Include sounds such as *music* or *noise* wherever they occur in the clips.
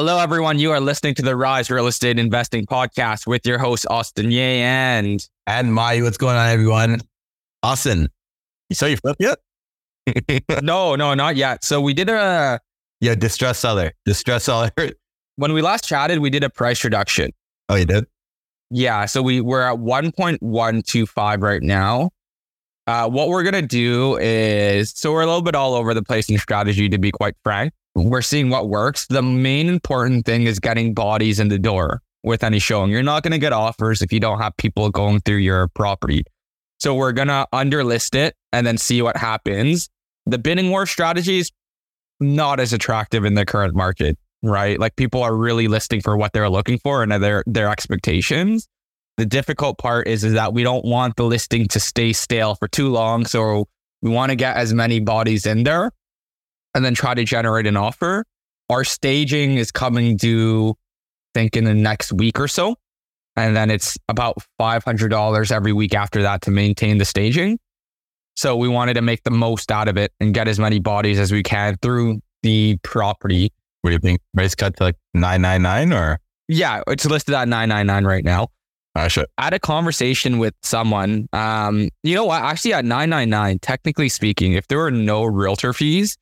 Hello, everyone. You are listening to the Rise Real Estate Investing Podcast with your host, Austin Ye and and Mai. What's going on, everyone? Austin, you saw your flip yet? *laughs* *laughs* no, no, not yet. So we did a yeah distress seller, distress seller. *laughs* when we last chatted, we did a price reduction. Oh, you did? Yeah. So we we're at one point one two five right now. Uh, what we're gonna do is so we're a little bit all over the place in strategy, to be quite frank we're seeing what works. The main important thing is getting bodies in the door with any showing. You're not going to get offers if you don't have people going through your property. So we're going to underlist it and then see what happens. The bidding war strategy is not as attractive in the current market, right? Like people are really listing for what they're looking for and their their expectations. The difficult part is, is that we don't want the listing to stay stale for too long. So we want to get as many bodies in there and then try to generate an offer. Our staging is coming due, I think, in the next week or so. And then it's about $500 every week after that to maintain the staging. So we wanted to make the most out of it and get as many bodies as we can through the property. What do you think? Price cut to like 999 or? Yeah, it's listed at 999 right now. I should. I had a conversation with someone. Um, you know what? Actually, at 999, technically speaking, if there were no realtor fees,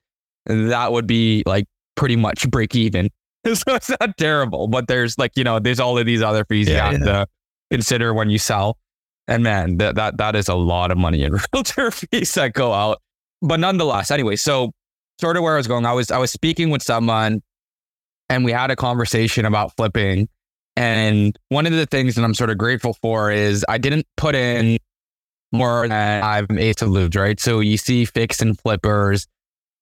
that would be like pretty much break even. *laughs* so it's not terrible, but there's like, you know, there's all of these other fees yeah, you have yeah. to consider when you sell. And man, that, that, that is a lot of money in *laughs* realtor fees that go out. But nonetheless, anyway, so sort of where I was going, I was, I was speaking with someone and we had a conversation about flipping. And one of the things that I'm sort of grateful for is I didn't put in more than I've made to lose, right? So you see fix and flippers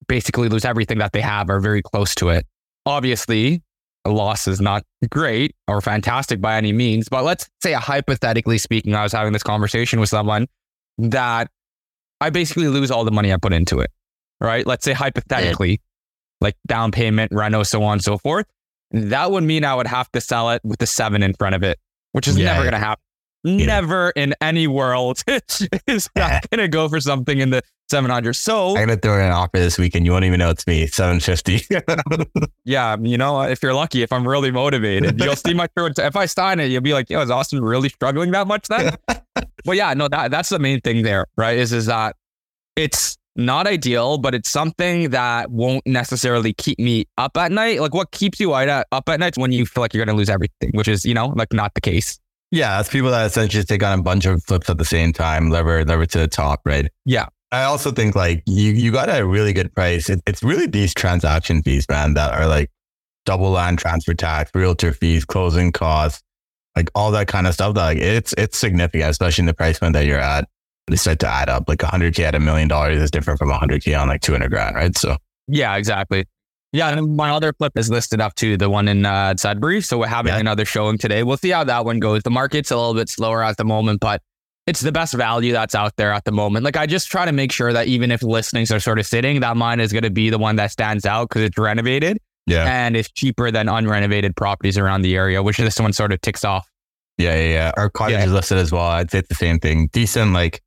basically lose everything that they have are very close to it. Obviously, a loss is not great or fantastic by any means, but let's say, hypothetically speaking, I was having this conversation with someone that I basically lose all the money I put into it, right? Let's say hypothetically, like down payment, reno, so on and so forth. That would mean I would have to sell it with the seven in front of it, which is yeah. never going to happen. Yeah. Never in any world *laughs* is *laughs* not going to go for something in the 700. So I'm going to throw in an offer this weekend. You won't even know it's me. 750. *laughs* yeah. You know, if you're lucky, if I'm really motivated, you'll see my shirt. If I sign it, you'll be like, yo, is Austin really struggling that much then? well, yeah, no, that, that's the main thing there, right? Is, is that it's not ideal, but it's something that won't necessarily keep me up at night. Like what keeps you up at night when you feel like you're going to lose everything, which is, you know, like not the case. Yeah, it's people that essentially take on a bunch of flips at the same time, lever lever to the top, right? Yeah. I also think like you you got a really good price. It, it's really these transaction fees, man, that are like double land transfer tax, realtor fees, closing costs, like all that kind of stuff. That like it's it's significant, especially in the price point that you're at. They start to add up. Like 100k at a million dollars is different from 100k on like 200 grand, right? So yeah, exactly. Yeah, and my other flip is listed up too, the one in uh, Sudbury. So we're having yeah. another showing today. We'll see how that one goes. The market's a little bit slower at the moment, but it's the best value that's out there at the moment. Like I just try to make sure that even if listings are sort of sitting, that mine is going to be the one that stands out because it's renovated. Yeah. And it's cheaper than unrenovated properties around the area, which this one sort of ticks off. Yeah, yeah, yeah. Our cottage yeah. is listed as well. I'd say it's the same thing. Decent, like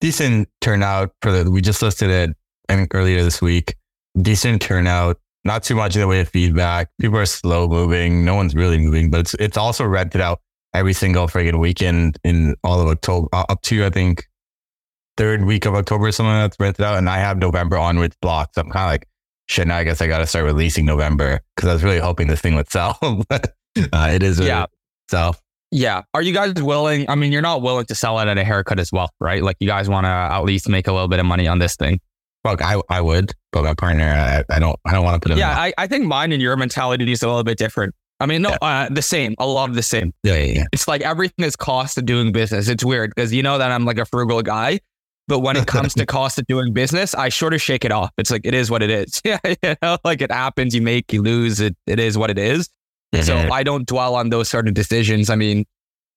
decent turnout for the. We just listed it, I think earlier this week. Decent turnout not too much in the way of feedback. People are slow moving. No one's really moving, but it's it's also rented out every single friggin' weekend in all of October, uh, up to I think third week of October or something that's rented out. And I have November onwards blocked. So I'm kind of like, shit. Now I guess I got to start releasing November because I was really hoping this thing would sell. *laughs* but uh, it is yeah. So yeah. Are you guys willing? I mean, you're not willing to sell it at a haircut as well, right? Like you guys want to at least make a little bit of money on this thing. Fuck, I, I would, but my partner, I, I don't, I don't want to put him. Yeah, I, I think mine and your mentality is a little bit different. I mean, no, yeah. uh, the same, a lot of the same. Yeah, yeah, yeah. It's like everything is cost of doing business. It's weird because you know that I'm like a frugal guy, but when it comes to *laughs* cost of doing business, I sort of shake it off. It's like it is what it is. *laughs* Yeah, you know, like it happens, you make, you lose. It it is what it is. Mm-hmm. So I don't dwell on those sort of decisions. I mean,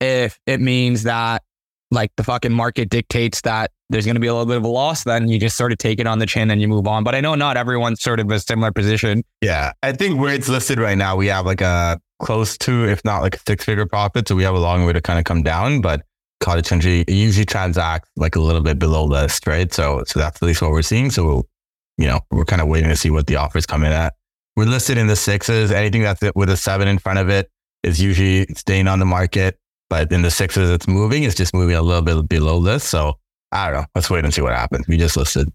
if it means that like the fucking market dictates that there's going to be a little bit of a loss, then you just sort of take it on the chin and you move on. But I know not everyone's sort of a similar position. Yeah. I think where it's listed right now, we have like a close to, if not like a six figure profit. So we have a long way to kind of come down, but cottage country usually transacts like a little bit below list, right? So, so that's at least what we're seeing. So, you know, we're kind of waiting to see what the offers come in at. We're listed in the sixes. Anything that's with a seven in front of it is usually staying on the market. But in the sixes, it's moving. It's just moving a little bit below this. So I don't know. Let's wait and see what happens. We just listed.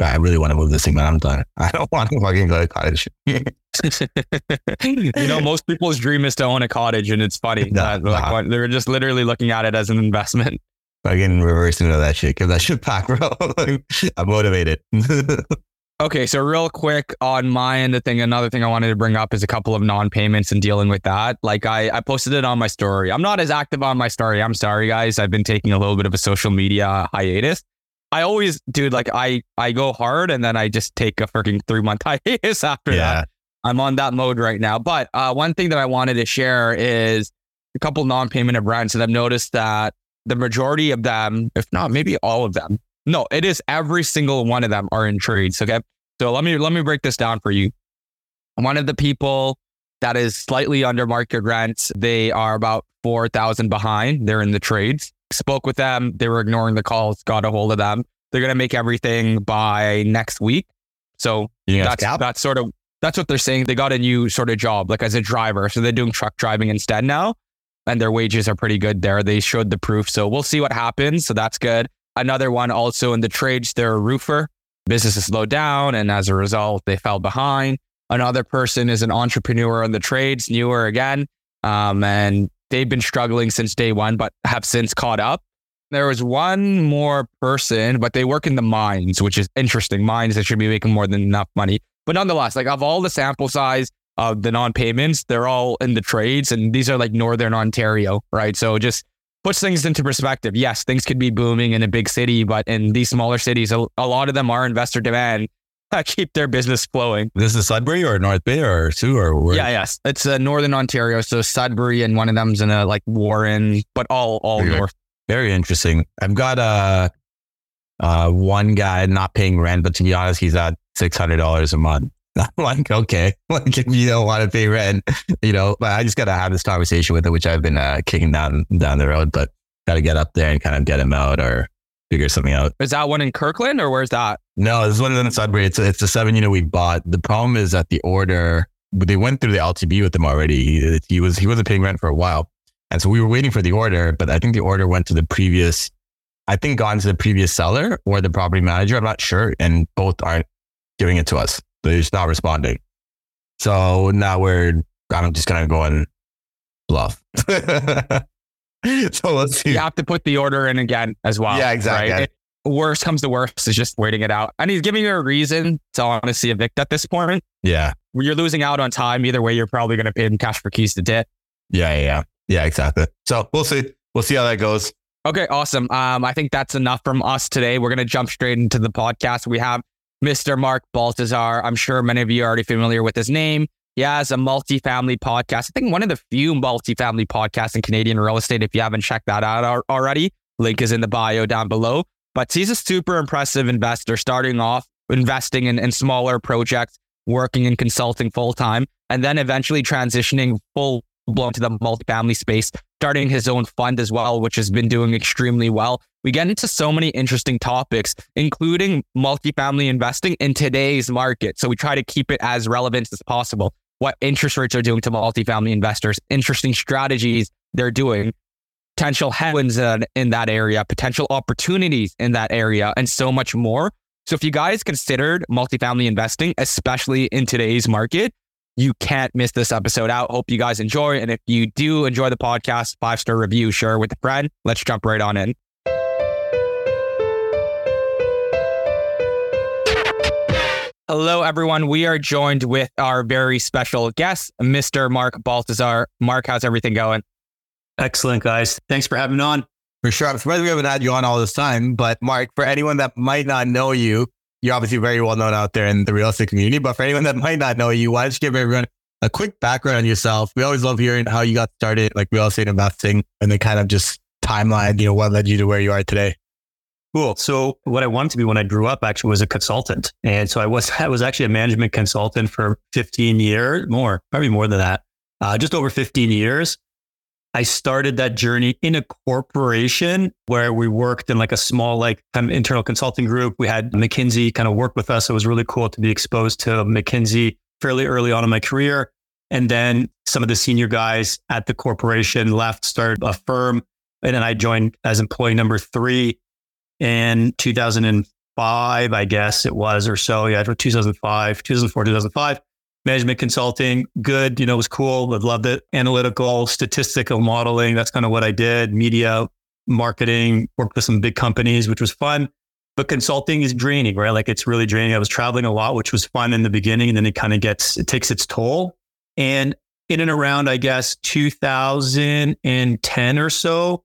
I really want to move this thing, but I'm done. *laughs* I don't want to fucking go to cottage. *laughs* you know, most people's dream is to own a cottage, and it's funny. Nah. Like, they're just literally looking at it as an investment. Fucking reverse into that shit. Give that shit back, bro. *laughs* I'm motivated. Okay, so real quick on my end, the thing, another thing I wanted to bring up is a couple of non-payments and dealing with that. Like I, I posted it on my story. I'm not as active on my story. I'm sorry, guys. I've been taking a little bit of a social media hiatus. I always, dude, like I, I go hard and then I just take a freaking three month *laughs* hiatus after yeah. that. I'm on that mode right now. But uh, one thing that I wanted to share is a couple non-payment of brands that I've noticed that the majority of them, if not maybe all of them, no, it is every single one of them are in trades. Okay. So let me let me break this down for you. One of the people that is slightly under market rent, they are about four thousand behind. They're in the trades. Spoke with them. They were ignoring the calls, got a hold of them. They're gonna make everything by next week. So that's that's sort of that's what they're saying. They got a new sort of job, like as a driver. So they're doing truck driving instead now. And their wages are pretty good there. They showed the proof. So we'll see what happens. So that's good. Another one also in the trades, they're a roofer. Business has slowed down, and as a result, they fell behind. Another person is an entrepreneur in the trades, newer again, um, and they've been struggling since day one, but have since caught up. There was one more person, but they work in the mines, which is interesting. Mines that should be making more than enough money. But nonetheless, like of all the sample size of the non payments, they're all in the trades, and these are like Northern Ontario, right? So just puts things into perspective. Yes, things could be booming in a big city, but in these smaller cities, a, a lot of them are investor demand *laughs* that keep their business flowing. This is Sudbury or North Bay or Soo or where? Yeah, yes, it's uh, Northern Ontario. So Sudbury and one of them's in a like Warren, but all all Very, north. Very interesting. I've got a uh, uh, one guy not paying rent, but to be honest, he's at six hundred dollars a month. *laughs* I'm like, okay, *laughs* like if you don't want to pay rent, you know, but I just got to have this conversation with him, which I've been uh, kicking down down the road, but got to get up there and kind of get him out or figure something out. Is that one in Kirkland or where's that? No, this one in Sudbury. It's a, it's a seven unit we bought. The problem is that the order, they went through the LTB with him already. He, he was he wasn't paying rent for a while, and so we were waiting for the order. But I think the order went to the previous, I think gone to the previous seller or the property manager. I'm not sure, and both aren't giving it to us. They're not responding. So now we're, I'm just going to go and bluff. *laughs* so let's see. You have to put the order in again as well. Yeah, exactly. Right? worst comes to worst is just waiting it out. And he's giving you a reason to honestly evict at this point. Yeah. You're losing out on time. Either way, you're probably going to pay him cash for keys to debt. Yeah, yeah, yeah. Yeah, exactly. So we'll see. We'll see how that goes. Okay, awesome. Um, I think that's enough from us today. We're going to jump straight into the podcast. We have Mr. Mark Baltazar. I'm sure many of you are already familiar with his name. He has a multifamily podcast. I think one of the few multifamily podcasts in Canadian real estate. If you haven't checked that out already, link is in the bio down below. But he's a super impressive investor, starting off investing in, in smaller projects, working in consulting full time, and then eventually transitioning full blown to the multifamily space, starting his own fund as well, which has been doing extremely well. We get into so many interesting topics, including multifamily investing in today's market. So we try to keep it as relevant as possible. What interest rates are doing to multifamily investors, interesting strategies they're doing, potential headwinds in that area, potential opportunities in that area, and so much more. So if you guys considered multifamily investing, especially in today's market, you can't miss this episode out. Hope you guys enjoy. And if you do enjoy the podcast, five star review, share with a friend. Let's jump right on in. Hello, everyone. We are joined with our very special guest, Mr. Mark Baltazar. Mark, how's everything going? Excellent, guys. Thanks for having me on. For sure. I'm surprised we haven't had you on all this time. But Mark, for anyone that might not know you, you're obviously very well known out there in the real estate community. But for anyone that *laughs* might not know you, why don't you give everyone a quick background on yourself? We always love hearing how you got started, like real estate investing, and then kind of just timeline, you know, what led you to where you are today? Cool. So what I wanted to be when I grew up actually was a consultant. And so I was, *laughs* I was actually a management consultant for 15 years, more, probably more than that, uh, just over 15 years. I started that journey in a corporation where we worked in like a small, like kind of internal consulting group. We had McKinsey kind of work with us. It was really cool to be exposed to McKinsey fairly early on in my career. And then some of the senior guys at the corporation left, started a firm. And then I joined as employee number three in 2005, I guess it was or so. Yeah, 2005, 2004, 2005. Management consulting, good. You know, it was cool. I loved it. Analytical, statistical modeling. That's kind of what I did. Media, marketing, worked with some big companies, which was fun. But consulting is draining, right? Like it's really draining. I was traveling a lot, which was fun in the beginning. And then it kind of gets, it takes its toll. And in and around, I guess, 2010 or so,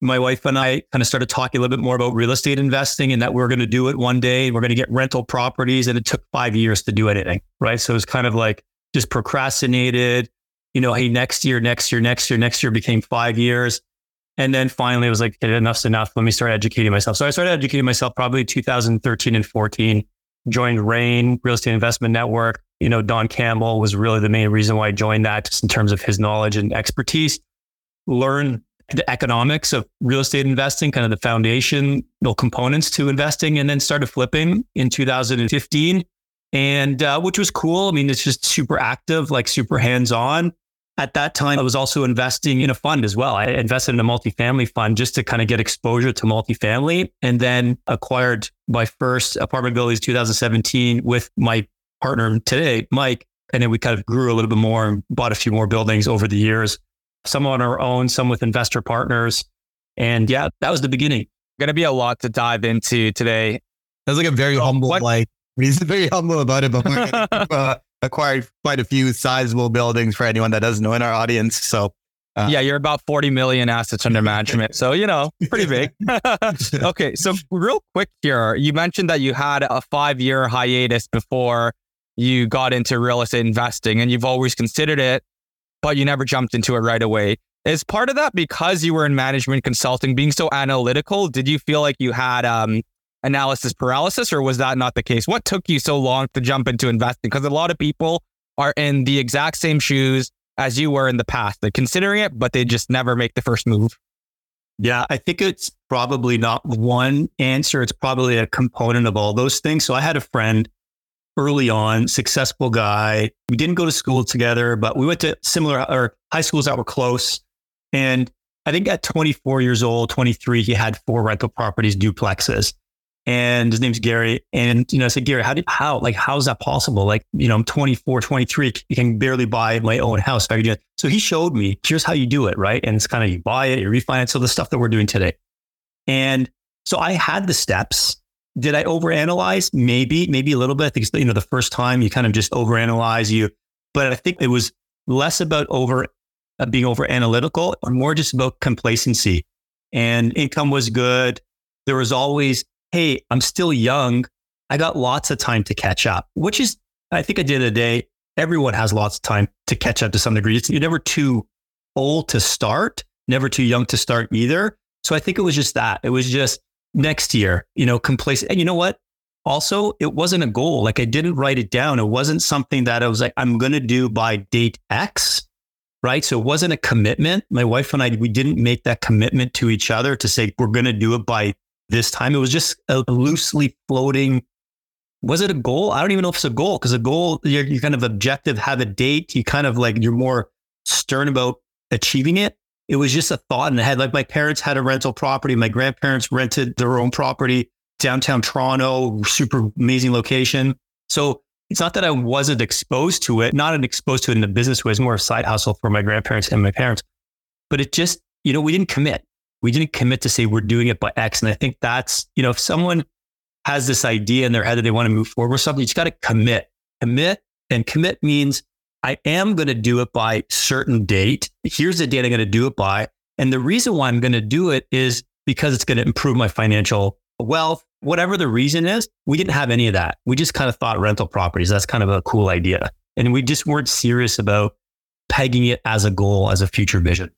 my wife and I kind of started talking a little bit more about real estate investing and that we are going to do it one day. We're going to get rental properties. And it took five years to do anything. Right. So it was kind of like just procrastinated, you know, hey, next year, next year, next year, next year became five years. And then finally it was like, okay, enough's enough. Let me start educating myself. So I started educating myself probably 2013 and 14, joined REIN, Real Estate Investment Network. You know, Don Campbell was really the main reason why I joined that, just in terms of his knowledge and expertise. Learn the economics of real estate investing, kind of the foundational components to investing, and then started flipping in 2015, and uh, which was cool. I mean, it's just super active, like super hands on. At that time, I was also investing in a fund as well. I invested in a multifamily fund just to kind of get exposure to multifamily, and then acquired my first apartment buildings 2017 with my partner today, Mike. And then we kind of grew a little bit more and bought a few more buildings over the years some on our own, some with investor partners. And yeah, that was the beginning. Going to be a lot to dive into today. That's like a very so humble, what? like *laughs* he's very humble about it, but *laughs* uh, acquired quite a few sizable buildings for anyone that doesn't know in our audience. So uh, yeah, you're about 40 million assets under management. So, you know, pretty big. *laughs* okay. So, real quick here, you mentioned that you had a five year hiatus before you got into real estate investing and you've always considered it but you never jumped into it right away. Is part of that because you were in management consulting, being so analytical? Did you feel like you had um, analysis paralysis, or was that not the case? What took you so long to jump into investing? Because a lot of people are in the exact same shoes as you were in the past. They're considering it, but they just never make the first move. Yeah, I think it's probably not one answer. It's probably a component of all those things. So I had a friend early on, successful guy. We didn't go to school together, but we went to similar or high schools that were close. And I think at 24 years old, 23, he had four rental properties, duplexes. And his name's Gary. And, you know, I said, Gary, how did, how, like, how's that possible? Like, you know, I'm 24, 23, you can barely buy my own house. So he showed me, here's how you do it, right? And it's kind of, you buy it, you refinance, so the stuff that we're doing today. And so I had the steps did I overanalyze? Maybe, maybe a little bit. I think you know the first time you kind of just overanalyze you, but I think it was less about over uh, being over analytical or more just about complacency. And income was good. There was always, hey, I'm still young. I got lots of time to catch up, which is, I think at the end of the day, everyone has lots of time to catch up to some degree. It's, you're never too old to start, never too young to start either. So I think it was just that. It was just next year, you know, complacent. And you know what? Also, it wasn't a goal. Like I didn't write it down. It wasn't something that I was like, I'm going to do by date X. Right. So it wasn't a commitment. My wife and I, we didn't make that commitment to each other to say, we're going to do it by this time. It was just a loosely floating. Was it a goal? I don't even know if it's a goal because a goal, you're, you're kind of objective, have a date. You kind of like, you're more stern about achieving it. It was just a thought in the head. Like my parents had a rental property. My grandparents rented their own property downtown Toronto, super amazing location. So it's not that I wasn't exposed to it, not exposed to it in the business way. It's more a side hustle for my grandparents and my parents. But it just, you know, we didn't commit. We didn't commit to say we're doing it by X. And I think that's, you know, if someone has this idea in their head that they want to move forward with something, you just got to commit. Commit and commit means I am going to do it by certain date. Here's the date I'm going to do it by. And the reason why I'm going to do it is because it's going to improve my financial wealth, whatever the reason is. We didn't have any of that. We just kind of thought rental properties. That's kind of a cool idea. And we just weren't serious about pegging it as a goal, as a future vision.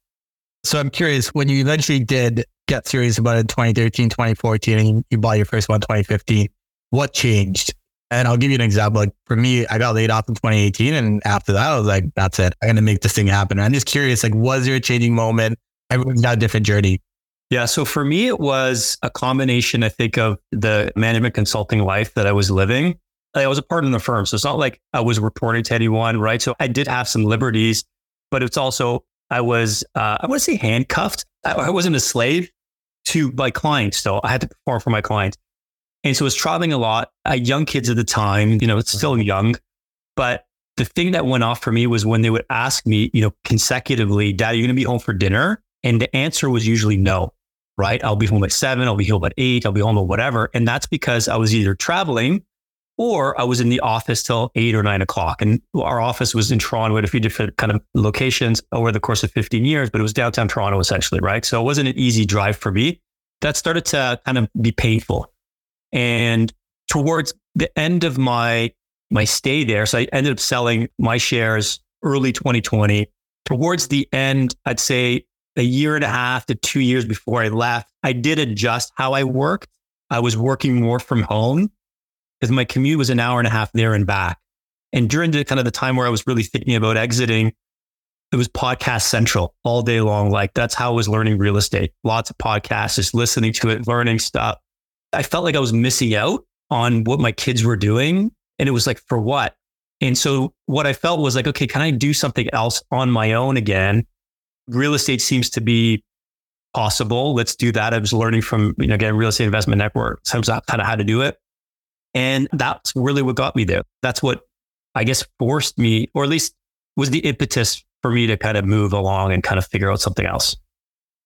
So I'm curious, when you eventually did get serious about it in 2013, 2014, and you bought your first one in 2015, what changed? And I'll give you an example. Like for me, I got laid off in 2018. And after that, I was like, that's it. I'm going to make this thing happen. And I'm just curious, like, was there a changing moment? Everyone's got a different journey. Yeah. So for me, it was a combination, I think, of the management consulting life that I was living. I was a part of the firm. So it's not like I was reporting to anyone, right? So I did have some liberties, but it's also, I was, uh, I want to say handcuffed. I, I wasn't a slave to my clients still. I had to perform for my clients. And so I was traveling a lot. I had young kids at the time, you know, it's still young. But the thing that went off for me was when they would ask me, you know, consecutively, Dad, are you going to be home for dinner? And the answer was usually no, right? I'll be home at seven, I'll be home at eight, I'll be home at whatever. And that's because I was either traveling or I was in the office till eight or nine o'clock. And our office was in Toronto at a few different kind of locations over the course of 15 years, but it was downtown Toronto essentially, right? So it wasn't an easy drive for me. That started to kind of be painful. And towards the end of my my stay there, so I ended up selling my shares early 2020. Towards the end, I'd say a year and a half to two years before I left, I did adjust how I worked. I was working more from home because my commute was an hour and a half there and back. And during the kind of the time where I was really thinking about exiting, it was podcast central all day long. Like that's how I was learning real estate. Lots of podcasts, just listening to it, learning stuff. I felt like I was missing out on what my kids were doing. And it was like, for what? And so what I felt was like, okay, can I do something else on my own again? Real estate seems to be possible. Let's do that. I was learning from, you know, again, real estate investment network, kind of how to do it. And that's really what got me there. That's what I guess forced me, or at least was the impetus for me to kind of move along and kind of figure out something else.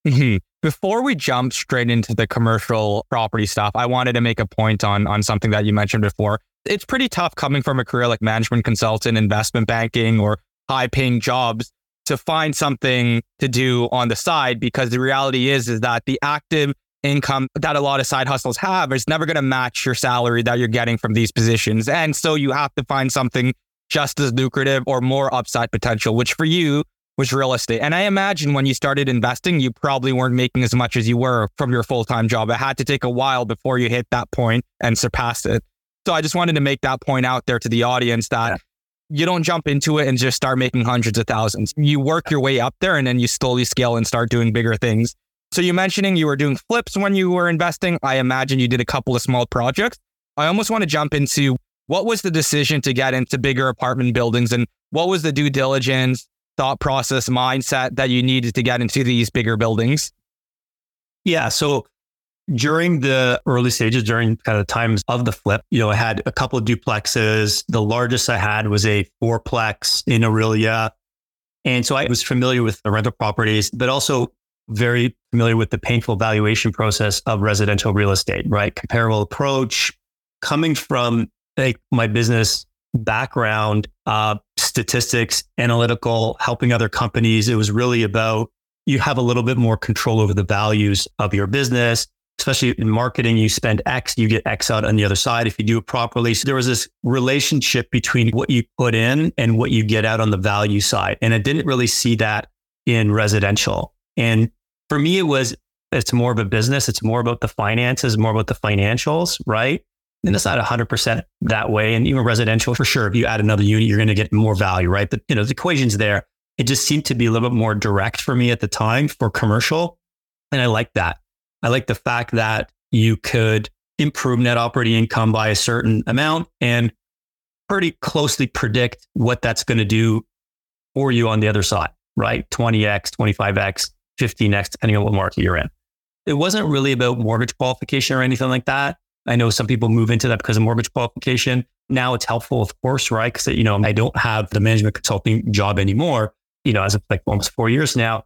Mm-hmm. Before we jump straight into the commercial property stuff, I wanted to make a point on on something that you mentioned before. It's pretty tough coming from a career like management consultant, investment banking, or high paying jobs to find something to do on the side because the reality is is that the active income that a lot of side hustles have is never going to match your salary that you're getting from these positions. And so you have to find something just as lucrative or more upside potential, which for you was real estate. And I imagine when you started investing, you probably weren't making as much as you were from your full time job. It had to take a while before you hit that point and surpassed it. So I just wanted to make that point out there to the audience that yeah. you don't jump into it and just start making hundreds of thousands. You work your way up there and then you slowly scale and start doing bigger things. So you mentioning you were doing flips when you were investing. I imagine you did a couple of small projects. I almost want to jump into what was the decision to get into bigger apartment buildings and what was the due diligence thought process mindset that you needed to get into these bigger buildings? Yeah. So during the early stages, during kind of times of the flip, you know, I had a couple of duplexes. The largest I had was a fourplex in Orillia. And so I was familiar with the rental properties, but also very familiar with the painful valuation process of residential real estate, right? Comparable approach coming from like my business background, uh, statistics, analytical, helping other companies. It was really about you have a little bit more control over the values of your business, especially in marketing. You spend X, you get X out on the other side if you do it properly. So there was this relationship between what you put in and what you get out on the value side. And I didn't really see that in residential. And for me, it was, it's more of a business. It's more about the finances, more about the financials, right? And it's not 100% that way. And even residential, for sure, if you add another unit, you're going to get more value, right? But, you know, the equation's there. It just seemed to be a little bit more direct for me at the time for commercial. And I like that. I like the fact that you could improve net operating income by a certain amount and pretty closely predict what that's going to do for you on the other side, right? 20x, 25x, 15x, depending on what market you're in. It wasn't really about mortgage qualification or anything like that. I know some people move into that because of mortgage qualification. Now it's helpful, of course, right? Because, you know, I don't have the management consulting job anymore, you know, as of like almost four years now.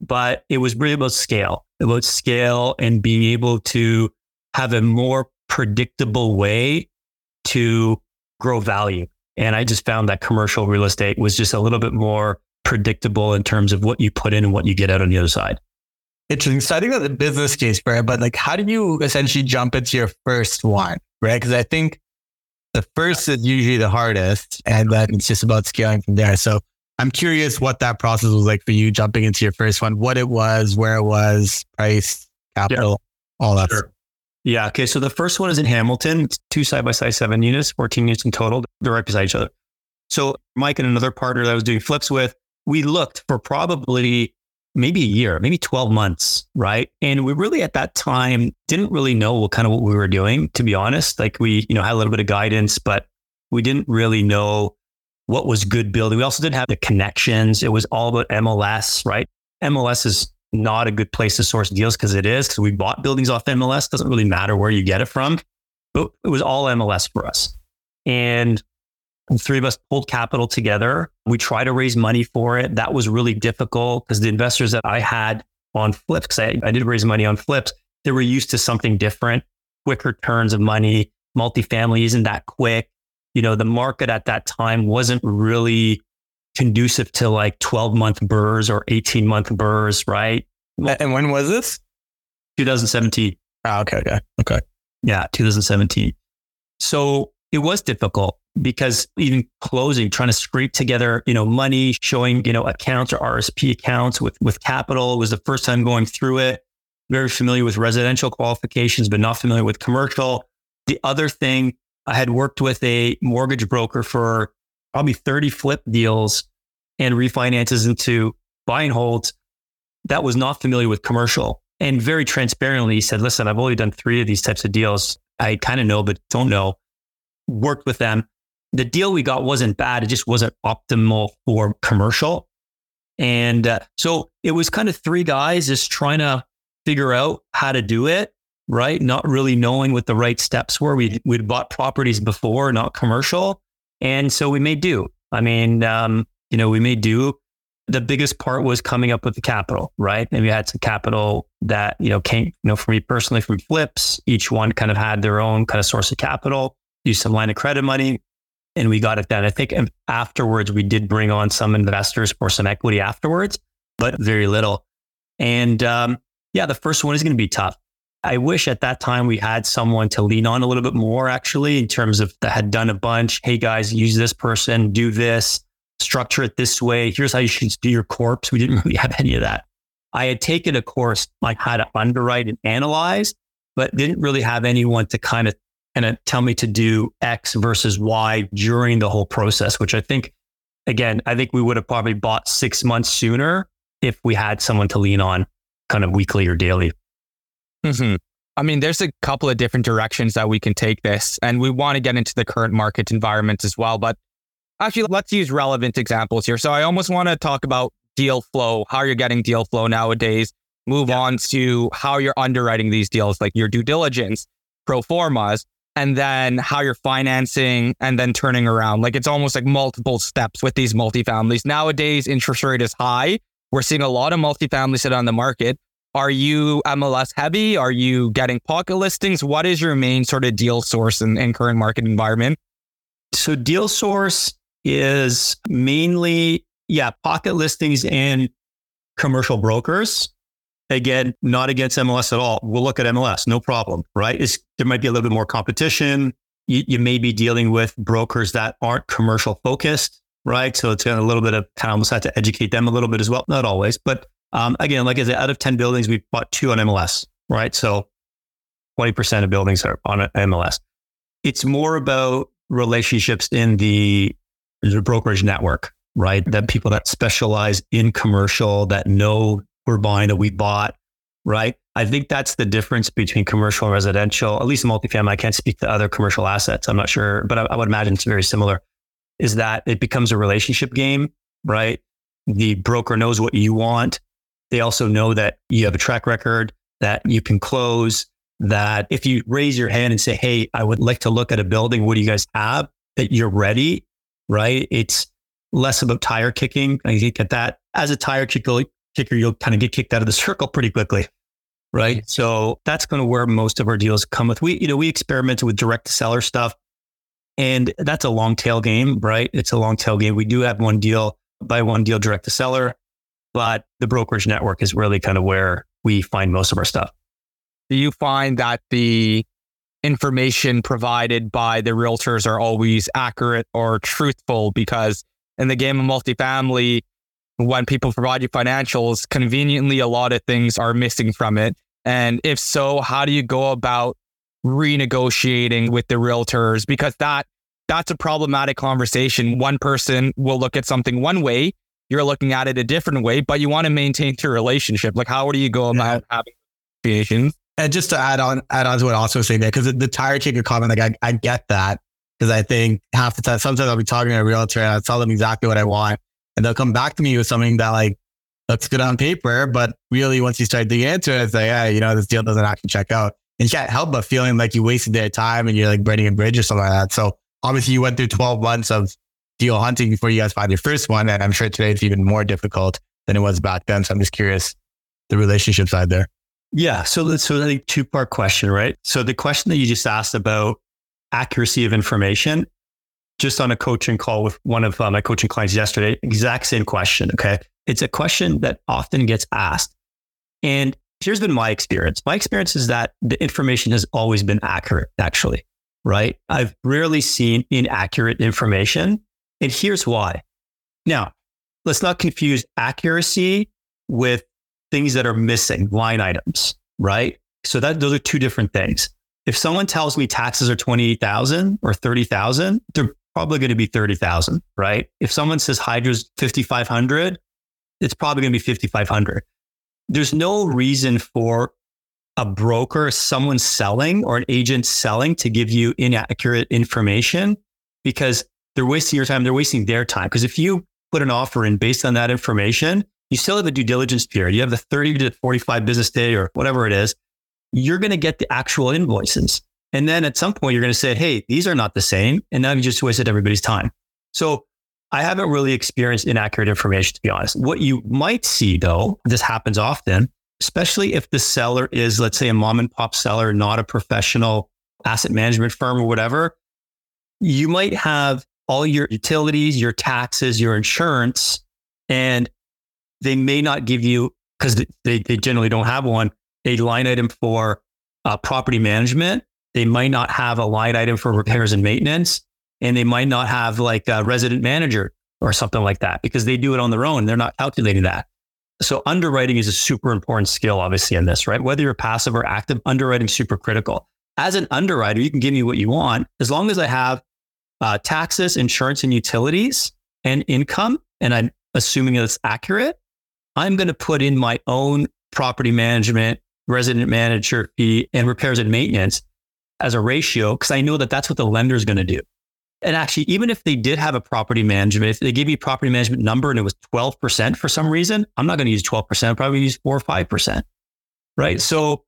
But it was really about scale, about scale and being able to have a more predictable way to grow value. And I just found that commercial real estate was just a little bit more predictable in terms of what you put in and what you get out on the other side interesting. So I think that's a business case, right? But like, how do you essentially jump into your first one, right? Because I think the first is usually the hardest, and then it's just about scaling from there. So I'm curious what that process was like for you jumping into your first one, what it was, where it was, price, capital, yeah. all that. Sure. Yeah. Okay. So the first one is in Hamilton. It's two side by side seven units, 14 units in total. They're right beside each other. So Mike and another partner that I was doing flips with, we looked for probably maybe a year, maybe 12 months, right? And we really at that time didn't really know what kind of what we were doing, to be honest. Like we, you know, had a little bit of guidance, but we didn't really know what was good building. We also didn't have the connections. It was all about MLS, right? MLS is not a good place to source deals because it is because we bought buildings off MLS. Doesn't really matter where you get it from, but it was all MLS for us. And the three of us pulled capital together. We tried to raise money for it. That was really difficult because the investors that I had on flips, because I, I did raise money on flips, they were used to something different, quicker turns of money. Multifamily isn't that quick. You know, the market at that time wasn't really conducive to like 12 month BRRRRs or 18 month BRRRRs, right? And when was this? 2017. Oh, ah, okay. Okay. Okay. Yeah. 2017. So it was difficult because even closing, trying to scrape together, you know, money, showing, you know, accounts or RSP accounts with, with capital was the first time going through it. Very familiar with residential qualifications, but not familiar with commercial. The other thing, I had worked with a mortgage broker for probably 30 flip deals and refinances into buy and holds that was not familiar with commercial and very transparently said, listen, I've only done three of these types of deals. I kind of know, but don't know. Worked with them the deal we got wasn't bad. It just wasn't optimal for commercial. And uh, so it was kind of three guys just trying to figure out how to do it, right? Not really knowing what the right steps were. We, we'd bought properties before, not commercial. And so we made do. I mean, um, you know, we made do. The biggest part was coming up with the capital, right? And we had some capital that, you know, came, you know, for me personally from flips. Each one kind of had their own kind of source of capital, use some line of credit money and we got it done. I think afterwards we did bring on some investors for some equity afterwards, but very little. And um, yeah, the first one is going to be tough. I wish at that time we had someone to lean on a little bit more, actually, in terms of that had done a bunch. Hey guys, use this person, do this, structure it this way. Here's how you should do your corps. We didn't really *laughs* have any of that. I had taken a course like how to underwrite and analyze, but didn't really have anyone to kind of and tell me to do X versus Y during the whole process, which I think, again, I think we would have probably bought six months sooner if we had someone to lean on kind of weekly or daily. Mm-hmm. I mean, there's a couple of different directions that we can take this, and we want to get into the current market environment as well. But actually, let's use relevant examples here. So I almost want to talk about deal flow, how you're getting deal flow nowadays, move yeah. on to how you're underwriting these deals, like your due diligence, pro formas and then how you're financing and then turning around. Like it's almost like multiple steps with these multifamilies. Nowadays, interest rate is high. We're seeing a lot of multifamily sit on the market. Are you MLS heavy? Are you getting pocket listings? What is your main sort of deal source in, in current market environment? So deal source is mainly, yeah, pocket listings and commercial brokers. Again, not against MLS at all. We'll look at MLS, no problem, right? It's, there might be a little bit more competition. You, you may be dealing with brokers that aren't commercial focused, right? So it's a little bit of kind of almost have to educate them a little bit as well. Not always, but um, again, like I said, out of 10 buildings, we bought two on MLS, right? So 20% of buildings are on MLS. It's more about relationships in the, the brokerage network, right? That people that specialize in commercial, that know we're buying that we bought, right? I think that's the difference between commercial and residential, at least multifamily. I can't speak to other commercial assets. I'm not sure, but I, I would imagine it's very similar. Is that it becomes a relationship game, right? The broker knows what you want. They also know that you have a track record that you can close. That if you raise your hand and say, Hey, I would like to look at a building, what do you guys have? That you're ready, right? It's less about tire kicking. I think at that as a tire kicker, kicker, you'll kind of get kicked out of the *laughs* circle pretty quickly. Right. So that's kind of where most of our deals come with. We, you know, we experimented with direct seller stuff and that's a long tail game, right? It's a long tail game. We do have one deal, buy one deal direct to seller, but the brokerage network is really kind of where we find most of our stuff. Do you find that the information provided by the realtors are always accurate or truthful? Because in the game of multifamily, when people provide you financials, conveniently, a lot of things are missing from it. And if so, how do you go about renegotiating with the realtors? Because that that's a problematic conversation. One person will look at something one way, you're looking at it a different way, but you want to maintain your relationship. Like, how do you go about yeah. having negotiations? And just to add on, add on to what I also saying there, because the, the tire kicker comment, like I, I get that because I think half the time, sometimes I'll be talking to a realtor and I'll tell them exactly what I want, and they'll come back to me with something that like looks good on paper, but really once you start digging into it, it's like, yeah, you know, this deal doesn't actually check out. And you can't help but feeling like you wasted their time and you're like burning a bridge or something like that. So obviously you went through 12 months of deal hunting before you guys found your first one. And I'm sure today it's even more difficult than it was back then. So I'm just curious the relationship side there. Yeah. So, so I think two part question, right? So the question that you just asked about accuracy of information, just on a coaching call with one of uh, my coaching clients yesterday, exact same question. Okay. It's a question that often gets asked. And here's been my experience. My experience is that the information has always been accurate, actually, right? I've rarely seen inaccurate information. And here's why. Now, let's not confuse accuracy with things that are missing, line items, right? So that those are two different things. If someone tells me taxes are 28,000 or 30,000, they're probably going to be 30,000, right? If someone says Hydro's 5,500, it's probably going to be 5,500. There's no reason for a broker, someone selling or an agent selling to give you inaccurate information because they're wasting your time. They're wasting their time. Because if you put an offer in based on that information, you still have a due diligence period. You have the 30 to 45 business day or whatever it is. You're going to get the actual invoices. And then at some point, you're going to say, hey, these are not the same. And now you just wasted everybody's time. So I haven't really experienced inaccurate information, to be honest. What you might see, though, this happens often, especially if the seller is, let's say, a mom and pop seller, not a professional asset management firm or whatever. You might have all your utilities, your taxes, your insurance, and they may not give you, because they, they generally don't have one, a line item for uh, property management. They might not have a line item for repairs and maintenance, and they might not have like a resident manager or something like that because they do it on their own. They're not calculating that. So underwriting is a super important skill, obviously, in this, right? Whether you're passive or active, underwriting super critical. As an underwriter, you can give me what you want as long as I have uh, taxes, insurance, and utilities and income, and I'm assuming it's accurate. I'm going to put in my own property management, resident manager fee, and repairs and maintenance as a ratio because I know that that's what the lender is going to do. And actually, even if they did have a property management, if they give you property management number and it was 12% for some reason, I'm not going to use 12%, I'll probably use four or 5%. Right. So,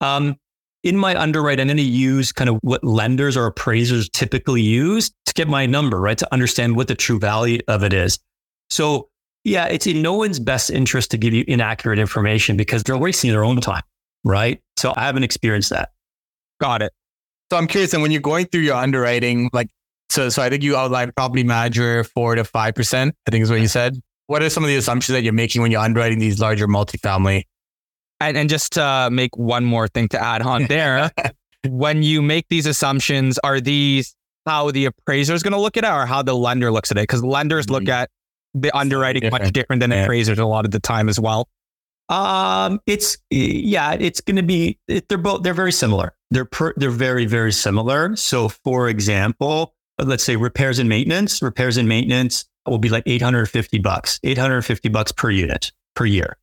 um, in my underwrite, I'm going to use kind of what lenders or appraisers typically use to get my number, right? To understand what the true value of it is. So yeah, it's in no one's best interest to give you inaccurate information because they're wasting their own time, right? So I haven't experienced that. Got it. So I'm curious, and when you're going through your underwriting, like, so, so I think you outlined property manager four to five percent. I think is what you said. What are some of the assumptions that you're making when you're underwriting these larger multifamily? And, and just to make one more thing to add on there, *laughs* when you make these assumptions, are these how the appraiser is going to look at it or how the lender looks at it? Because lenders mm-hmm. look at the underwriting different. much different than yeah. appraisers a lot of the time as well. Um, it's yeah, it's going to be. It, they're both. They're very similar. They're per, they're very very similar. So, for example, let's say repairs and maintenance. Repairs and maintenance will be like eight hundred fifty bucks. Eight hundred fifty bucks per unit per year.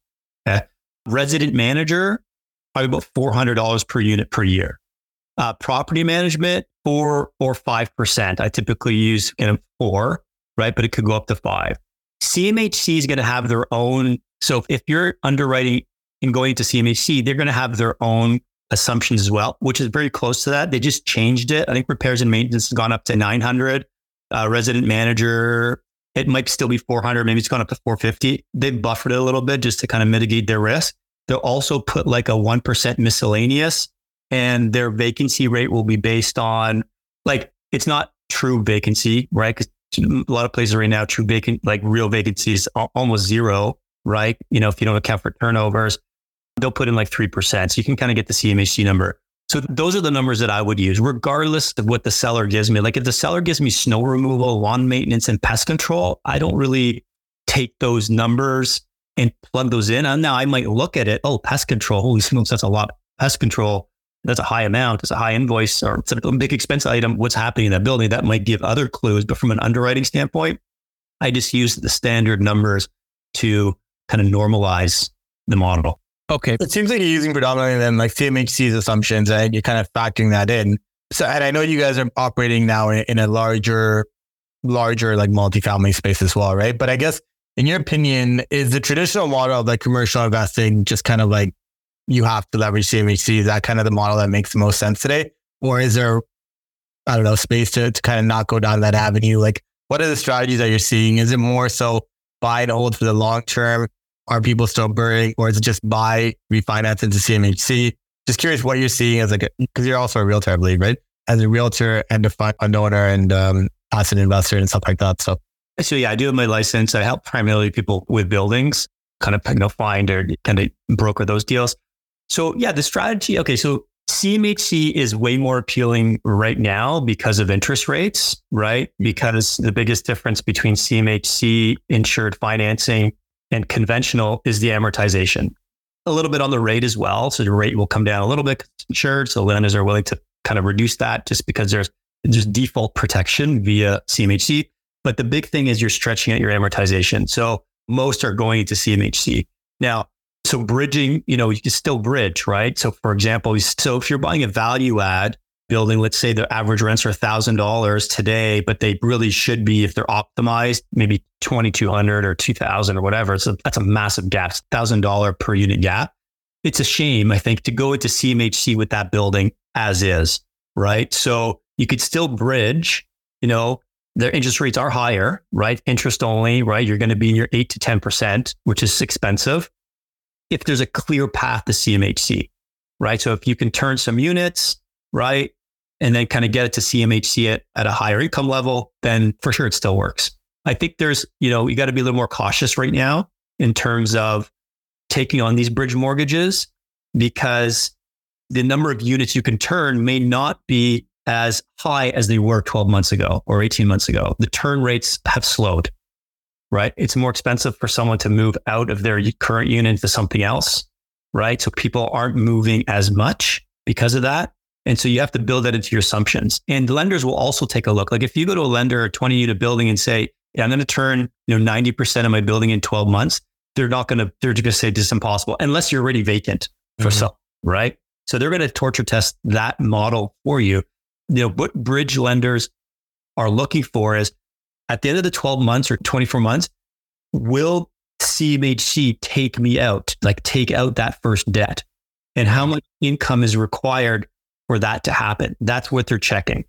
Okay. Resident manager probably about four hundred dollars per unit per year. Uh, property management four or five percent. I typically use you know, four, right? But it could go up to five. CMHC is going to have their own. So if you're underwriting and going to CMHC, they're going to have their own assumptions as well, which is very close to that. They just changed it. I think repairs and maintenance has gone up to 900. Uh, resident manager, it might still be 400. Maybe it's gone up to 450. They've buffered it a little bit just to kind of mitigate their risk. They'll also put like a 1% miscellaneous and their vacancy rate will be based on like, it's not true vacancy, right? Because a lot of places right now, true vacant, like real vacancies, almost zero, right? You know, if you don't account for turnovers, they'll put in like 3%. So you can kind of get the CMHC number. So those are the numbers that I would use, regardless of what the seller gives me. Like if the seller gives me snow removal, lawn maintenance, and pest control, I don't really take those numbers and plug those in. And now I might look at it. Oh, pest control. Holy smokes, that's a lot. Pest control. That's a high amount. It's a high invoice or it's a big expense item. What's happening in that building? That might give other clues. But from an underwriting standpoint, I just use the standard numbers to kind of normalize the model. Okay. It seems like you're using predominantly then like CMHC's assumptions and you're kind of factoring that in. So, and I know you guys are operating now in, in a larger, larger like multifamily space as well, right? But I guess in your opinion, is the traditional model of like commercial investing just kind of like you have to leverage CMHC? Is that kind of the model that makes the most sense today? Or is there, I don't know, space to, to kind of not go down that avenue? Like, what are the strategies that you're seeing? Is it more so buy and hold for the long term? Are people still burning, or is it just buy, refinance into CMHC? Just curious what you're seeing as like, because you're also a realtor, I believe, right? As a realtor and a fund owner and um, asset investor and stuff like that. So, so yeah, I do have my license. I help primarily people with buildings, kind of you know find or kind of broker those deals. So yeah, the strategy. Okay, so CMHC is way more appealing right now because of interest rates, right? Because the biggest difference between CMHC insured financing and conventional is the amortization. A little bit on the rate as well. So the rate will come down a little bit insured. So lenders are willing to kind of reduce that just because there's there's default protection via CMHC. But the big thing is you're stretching out your amortization. So most are going to CMHC. Now, so bridging, you know, you can still bridge, right? So for example, so if you're buying a value add building, let's say the average rents are $1,000 today, but they really should be, if they're optimized, maybe 2,200 or 2,000 or whatever. So that's a massive gap, $1,000 per unit gap. It's a shame, I think, to go into CMHC with that building as is, right? So you could still bridge, you know, their interest rates are higher, right? Interest only, right? You're going to be in your eight to 10%, which is expensive. If there's a clear path to CMHC, right? So if you can turn some units, right? And then kind of get it to CMHC at, at a higher income level, then for sure it still works. I think there's, you know, you got to be a little more cautious right now in terms of taking on these bridge mortgages because the number of units you can turn may not be as high as they were 12 months ago or 18 months ago. The turn rates have slowed, right? It's more expensive for someone to move out of their current unit to something else, right? So people aren't moving as much because of that. And so you have to build that into your assumptions. And lenders will also take a look. Like if you go to a lender, a 20 unit building and say, yeah, I'm going to turn, you know, 90% of my building in 12 months, they're not going to, they're just going to say this is impossible unless you're already vacant for mm-hmm. some, right? So they're going to torture test that model for you. You know, what bridge lenders are looking for is at the end of the 12 months or 24 months, will CMHC take me out, like take out that first debt? And how much income is required for that to happen. That's what they're checking.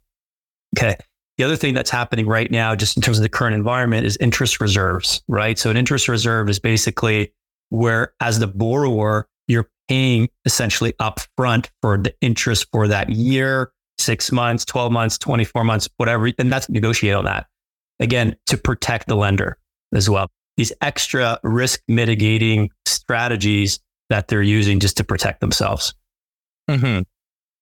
Okay. The other thing that's happening right now, just in terms of the current environment, is interest reserves, right? So an interest reserve is basically where, as the borrower, you're paying essentially upfront for the interest for that year, six months, 12 months, 24 months, whatever. And that's negotiate on that. Again, to protect the lender as well. These extra risk mitigating strategies that they're using just to protect themselves. Mm-hmm.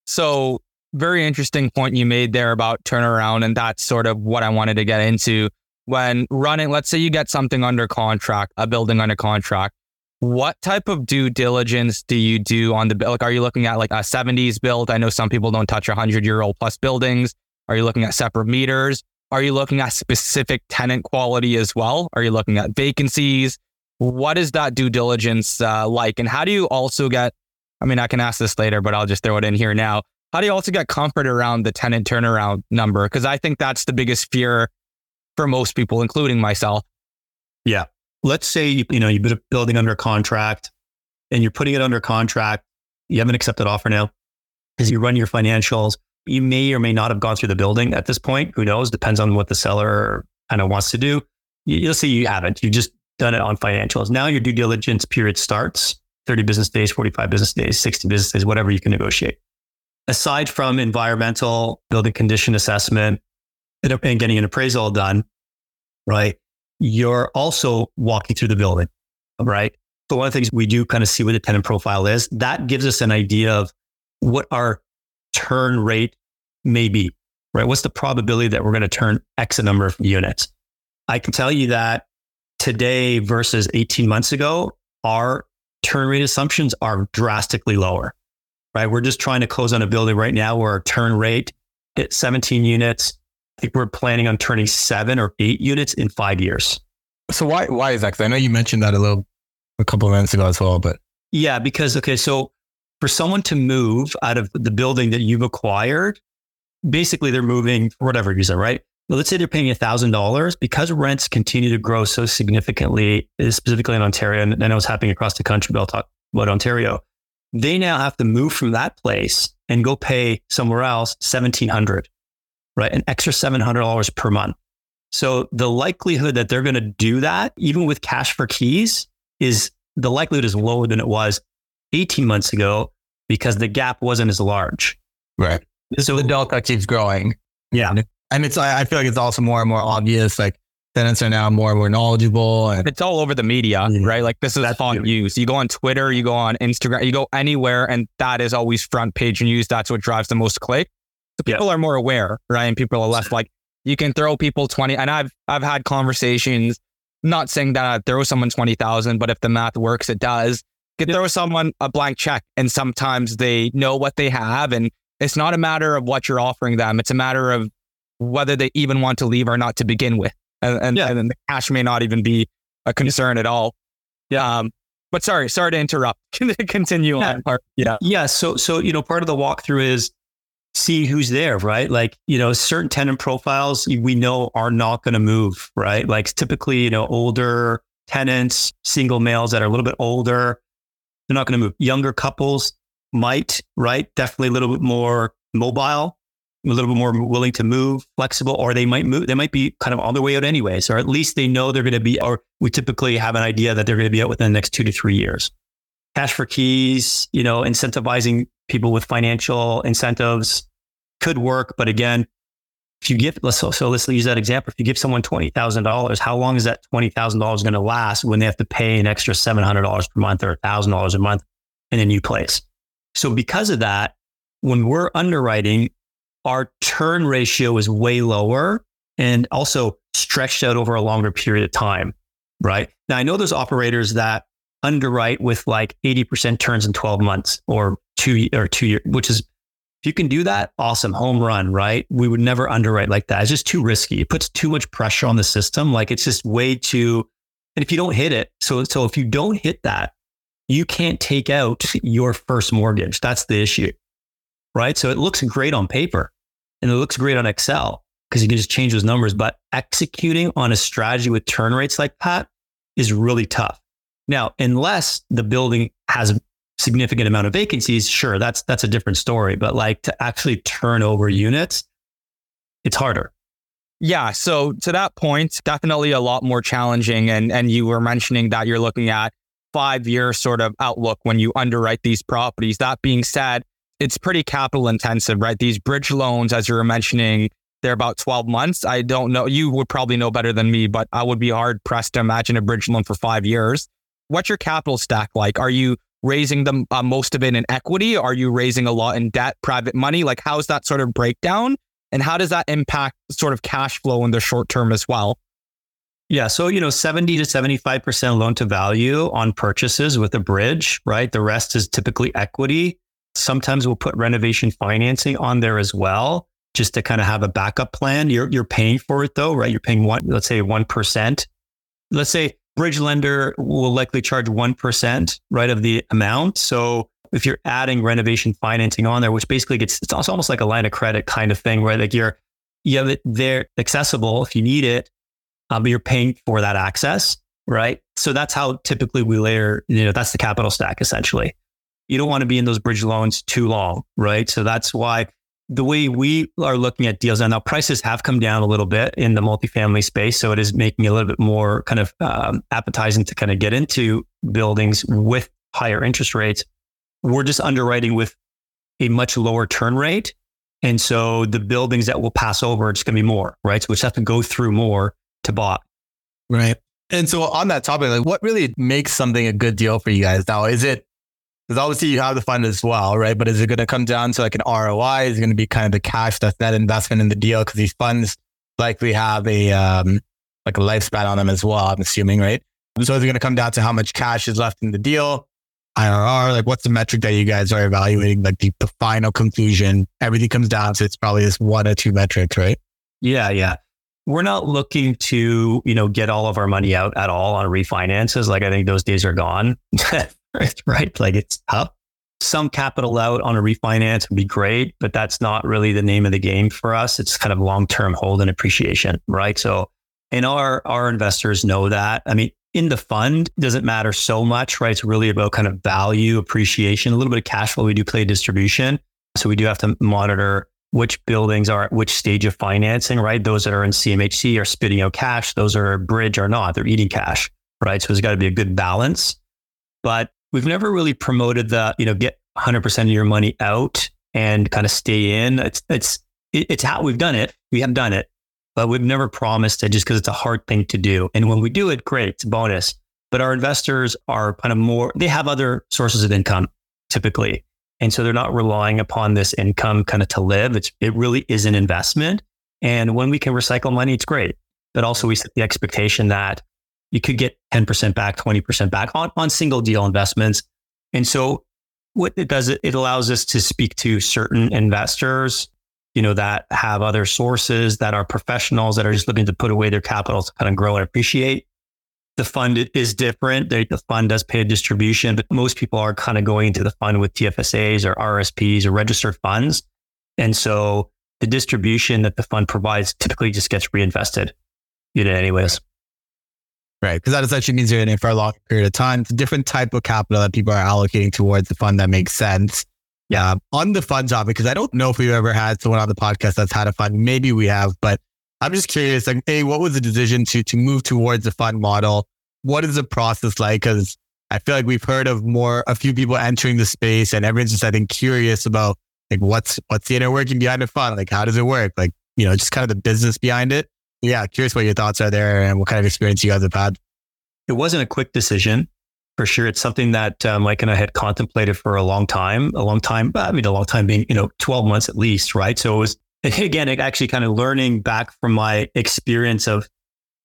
So, very interesting point you made there about turnaround. And that's sort of what I wanted to get into when running. Let's say you get something under contract, a building under contract. What type of due diligence do you do on the like? Are you looking at like a 70s build? I know some people don't touch 100 year old plus buildings. Are you looking at separate meters? Are you looking at specific tenant quality as well? Are you looking at vacancies? What is that due diligence uh, like? And how do you also get I mean, I can ask this later, but I'll just throw it in here now. How do you also get comfort around the tenant turnaround number? Because I think that's the biggest fear for most people, including myself. Yeah. Let's say, you know, you've been building under contract and you're putting it under contract. You haven't accepted offer now because you run your financials. You may or may not have gone through the building at this point. Who knows? Depends on what the seller kind of wants to do. You'll see you haven't. You've just done it on financials. Now your due diligence period starts 30 business days, 45 business days, 60 business days, whatever you can negotiate. Aside from environmental building condition assessment and, getting an appraisal done, right? You're also walking through the building, right? So one of the things we do kind of see what the tenant profile is, that gives us an idea of what our turn rate may be, right? What's the probability that we're going to turn X number of units? I can tell you that today versus 18 months ago, our turn rate assumptions are drastically lower, right? We're just trying to close on a building right now where our turn rate hit 17 units. I think we're planning on turning seven or eight units in five years. So why why is that? Because I know you mentioned that a little a couple of minutes ago as well, but yeah, because okay, so for someone to move out of the building that you've acquired, basically they're moving for whatever reason, right? Well, let's say they're paying $1,000 because rents continue to grow so significantly, eh, specifically in Ontario, and I know it's happening across the country, but I'll talk about Ontario. They now have to move from that place and go pay somewhere else 1700 right? An extra $700 per month. So the likelihood that they're going to do that, even with cash for keys, is the likelihood is lower than it was 18 months ago because the gap wasn't as large. Right. So the delta keeps growing. Yeah. And it's, I feel like it's also more and more obvious. Like tenants are now more and more knowledgeable. And it's all over the media, yeah. right? Like this is That's font use. You go on Twitter, you go on Instagram, you go anywhere, and that is always front page news. That's what drives the most click. So people yeah. are more aware, right? And people are less like, you can throw people 20. And I've, I've had conversations, not saying that I throw someone 20,000, but if the math works, it does. You can throw someone a blank check and sometimes they know what they have. And it's not a matter of what you're offering them. It's a matter of whether they even want to leave or not to begin with. And, and, yeah. and the cash may not even be a concern at all. Yeah. Um, but sorry, sorry to interrupt. *laughs* Continue yeah. on. Yeah. Yeah. So, so, you know, part of the walkthrough is see who's there, right? Like, you know, certain tenant profiles we know are not going to move, right? Like typically, you know, older tenants, single males that are a little bit older, they're not going to move. Younger couples might, right? Definitely a little bit more mobile, a little bit more willing to move, flexible, or they might move, they might be kind of on their way out anyways, or at least they know they're going to be, or we typically have an idea that they're going to be out within the next two to three years. Cash for keys, you know, incentivizing people with financial incentives could work. But again, if you give, let's, so, let's use that example. If you give someone $20,000, how long is that $20,000 going to last when they have to pay an extra $700 per month or $1,000 a month in a new place? So because of that, when we're underwriting, our turn ratio is way lower and also stretched out over a longer period of time, right? Now, I know there's operators that underwrite with like 80% turns in 12 months or two or two years, which is if you can do that, awesome, home run, right? We would never underwrite like that. It's just too risky. It puts too much pressure on the system. Like it's just way too. And if you don't hit it, so so if you don't hit that, you can't take out your first mortgage. That's the issue, right? So it looks great on paper, and it looks great on Excel because you can just change those numbers. But executing on a strategy with turn rates like that is really tough. Now, unless the building has significant amount of vacancies, sure, that's that's a different story. But like to actually turn over units, it's harder. Yeah. So to that point, definitely a lot more challenging. And and you were mentioning that you're looking at five year sort of outlook when you underwrite these properties. That being said, it's pretty capital intensive, right? These bridge loans, as you were mentioning, they're about 12 months. I don't know. You would probably know better than me, but I would be hard pressed to imagine a bridge loan for five years what's your capital stack like? Are you raising the uh, most of it in equity? Are you raising a lot in debt, private money? Like, how's that sort of breakdown? And how does that impact sort of cash flow in the short term as well? Yeah. So, you know, 70 to 75% loan to value on purchases with a bridge, right? The rest is typically equity. Sometimes we'll put renovation financing on there as well, just to kind of have a backup plan. You're, you're paying for it though, right? You're paying one, let's say 1%. Let's say bridge lender will likely charge 1%, right, of the amount. So if you're adding renovation financing on there, which basically gets, it's almost like a line of credit kind of thing where like you're, you have it there accessible if you need it, um, but you're paying for that access, right? So that's how typically we layer, you know, that's the capital stack essentially. You don't want to be in those bridge loans too long, right? So that's why the way we are looking at deals now, prices have come down a little bit in the multifamily space. So it is making a little bit more kind of um, appetizing to kind of get into buildings with higher interest rates. We're just underwriting with a much lower turn rate. And so the buildings that will pass over, it's going to be more, right? So we just have to go through more to buy. Right. And so on that topic, like what really makes something a good deal for you guys now? Is it Because obviously you have the fund as well, right? But is it going to come down to like an ROI? Is it going to be kind of the cash that's net investment in the deal? Because these funds likely have a um, like a lifespan on them as well. I'm assuming, right? So is it going to come down to how much cash is left in the deal? IRR, like what's the metric that you guys are evaluating? Like the, the final conclusion, everything comes down to it's probably this one or two metrics, right? Yeah, yeah. We're not looking to, you know, get all of our money out at all on refinances. Like I think those days are gone. *laughs* *laughs* right? Like it's tough. Some capital out on a refinance would be great, but that's not really the name of the game for us. It's kind of long-term hold and appreciation, right? So, and our our investors know that. I mean, in the fund doesn't matter so much, right? It's really about kind of value appreciation, a little bit of cash flow. We do play distribution. So we do have to monitor which buildings are at which stage of financing, right? Those that are in CMHC are spitting out cash. Those are bridge or not. They're eating cash, right? So there's got to be a good balance. But we've never really promoted the, you know, get 100% of your money out and kind of stay in. It's, it's, it's how we've done it. We have done it but we've never promised it just because it's a hard thing to do. And when we do it, great, it's a bonus. But our investors are kind of more, they have other sources of income typically. And so they're not relying upon this income kind of to live. It's, it really is an investment. And when we can recycle money, it's great. But also we set the expectation that you could get 10% back, 20% back on, on single deal investments. And so what it does, it allows us to speak to certain investors you know, that have other sources that are professionals that are just looking to put away their capital to kind of grow and appreciate. The fund is different. The fund does pay a distribution, but most people are kind of going into the fund with TFSAs or RSPs or registered funds. And so the distribution that the fund provides typically just gets reinvested, you know, anyways. Right. Because that essentially means you're in it for a long period of time. It's a different type of capital that people are allocating towards the fund that makes sense. Yeah. Um, on the fund topic, because I don't know if we've ever had someone on the podcast that's had a fund. Maybe we have, but I'm just curious, like, hey, what was the decision to to move towards the fund model? What is the process like? Because I feel like we've heard of more a few people entering the space and everyone's just I think curious about like what's what's the inner working behind the fund? Like how does it work? Like, you know, just kind of the business behind it. Yeah, curious what your thoughts are there and what kind of experience you guys have had. It wasn't a quick decision for sure. It's something that uh, Mike and I had contemplated for a long time, a long time, I mean, a long time being, you know, 12 months at least, right? So it was, *laughs* again, actually kind of learning back from my experience of,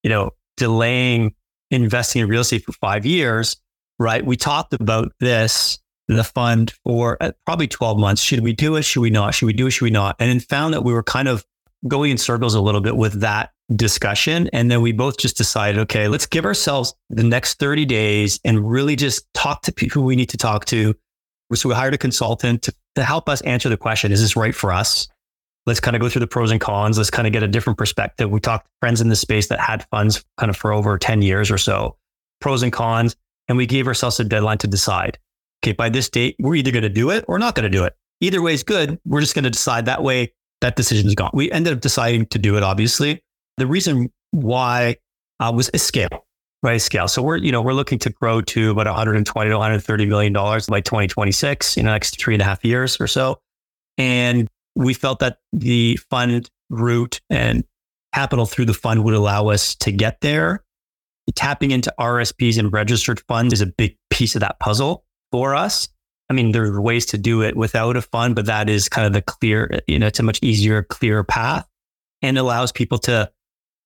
you know, delaying investing in real estate for five years, right? We talked about this, the fund for uh, probably 12 months. Should we do it? Should we not? Should we do it? Should we not? And then found that we were kind of going in circles a little bit with that discussion. And then we both just decided, okay, let's give ourselves the next 30 days and really just talk to people we need to talk to. So we hired a consultant to, to help us answer the question, is this right for us? Let's kind of go through the pros and cons. Let's kind of get a different perspective. We talked to friends in the space that had funds kind of for over 10 years or so, pros and cons. And we gave ourselves a deadline to decide, okay, by this date, we're either going to do it or not going to do it. Either way is good. We're just going to decide that way that decision is gone. We ended up deciding to do it, obviously. The reason why uh, was a scale, right? Scale. So we're, you know, we're looking to grow to about 120 to 130 million dollars by 2026 in the next three and a half years or so. And we felt that the fund route and capital through the fund would allow us to get there. Tapping into RSPs and registered funds is a big piece of that puzzle for us. I mean, there are ways to do it without a fund, but that is kind of the clear, you know, it's a much easier, clearer path and allows people to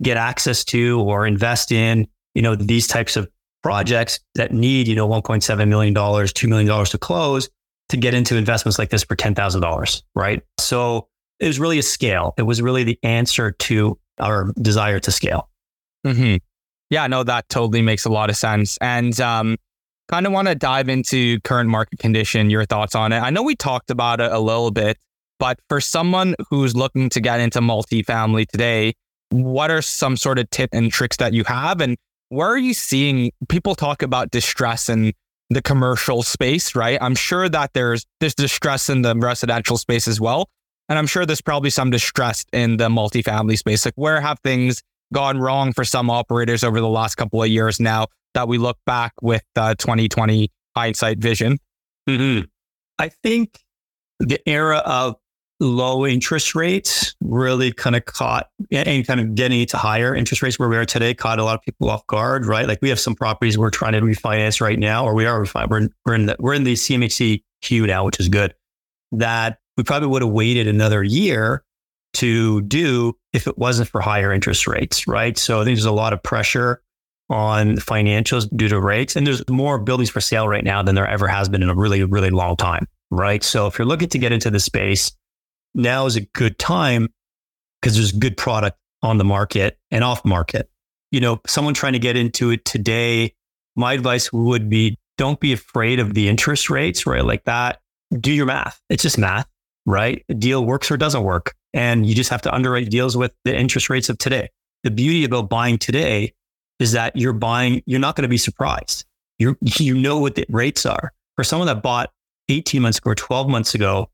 get access to or invest in, you know, these types of projects that need, you know, $1.7 million, $2 million to close to get into investments like this for $10,000, right? So it was really a scale. It was really the answer to our desire to scale. Mm-hmm. Yeah, no, that totally makes a lot of sense. And um, kind of want to dive into current market condition, your thoughts on it. I know we talked about it a little bit, but for someone who's looking to get into multifamily today, what are some sort of tip and tricks that you have? And where are you seeing people talk about distress in the commercial space, right? I'm sure that there's there's distress in the residential space as well. And I'm sure there's probably some distress in the multifamily space. Like where have things gone wrong for some operators over the last couple of years now that we look back with uh, 2020 hindsight vision? Mm-hmm. I think the era of low interest rates really kind of caught and kind of getting to higher interest rates where we are today caught a lot of people off guard, right? Like we have some properties we're trying to refinance right now, or we are we're in, we're in the we're in the CMHC queue now, which is good. That we probably would have waited another year to do if it wasn't for higher interest rates, right? So I think there's a lot of pressure on financials due to rates, and there's more buildings for sale right now than there ever has been in a really really long time, right? So if you're looking to get into the space now is a good time because there's good product on the market and off market. You know, someone trying to get into it today, my advice would be don't be afraid of the interest rates, right? Like that. Do your math. It's just math, right? A deal works or doesn't work. And you just have to underwrite deals with the interest rates of today. The beauty about buying today is that you're buying, you're not going to be surprised. You *laughs* you know what the rates are. For someone that bought 18 months ago or 12 months ago,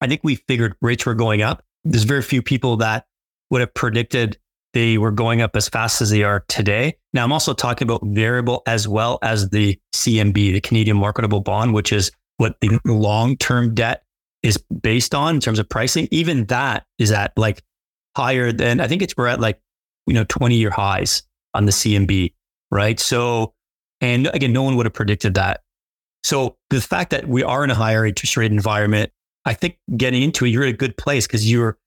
I think we figured rates were going up. There's very few people that would have predicted they were going up as fast as they are today. Now, I'm also talking about variable as well as the CMB, the Canadian Marketable Bond, which is what the long term debt is based on in terms of pricing. Even that is at like higher than, I think it's we're at like, you know, 20 year highs on the CMB, right? So, and again, no one would have predicted that. So the fact that we are in a higher interest rate environment I think getting into it, you're in a good place because you're,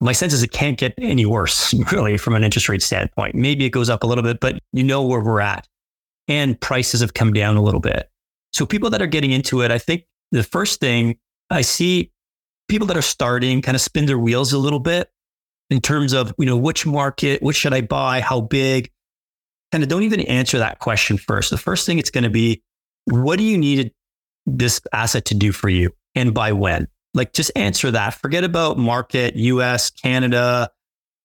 my sense is it can't get any worse, *laughs* really, from an interest rate standpoint. Maybe it goes up a little bit, but you know where we're at. And prices have come down a little bit. So people that are getting into it, I think the first thing I see people that are starting kind of spin their wheels a little bit in terms of, you know, which market, what should I buy, how big? Kind of don't even answer that question first. The first thing it's going to be, what do you need this asset to do for you? and by when? Like just answer that. Forget about market, US, Canada,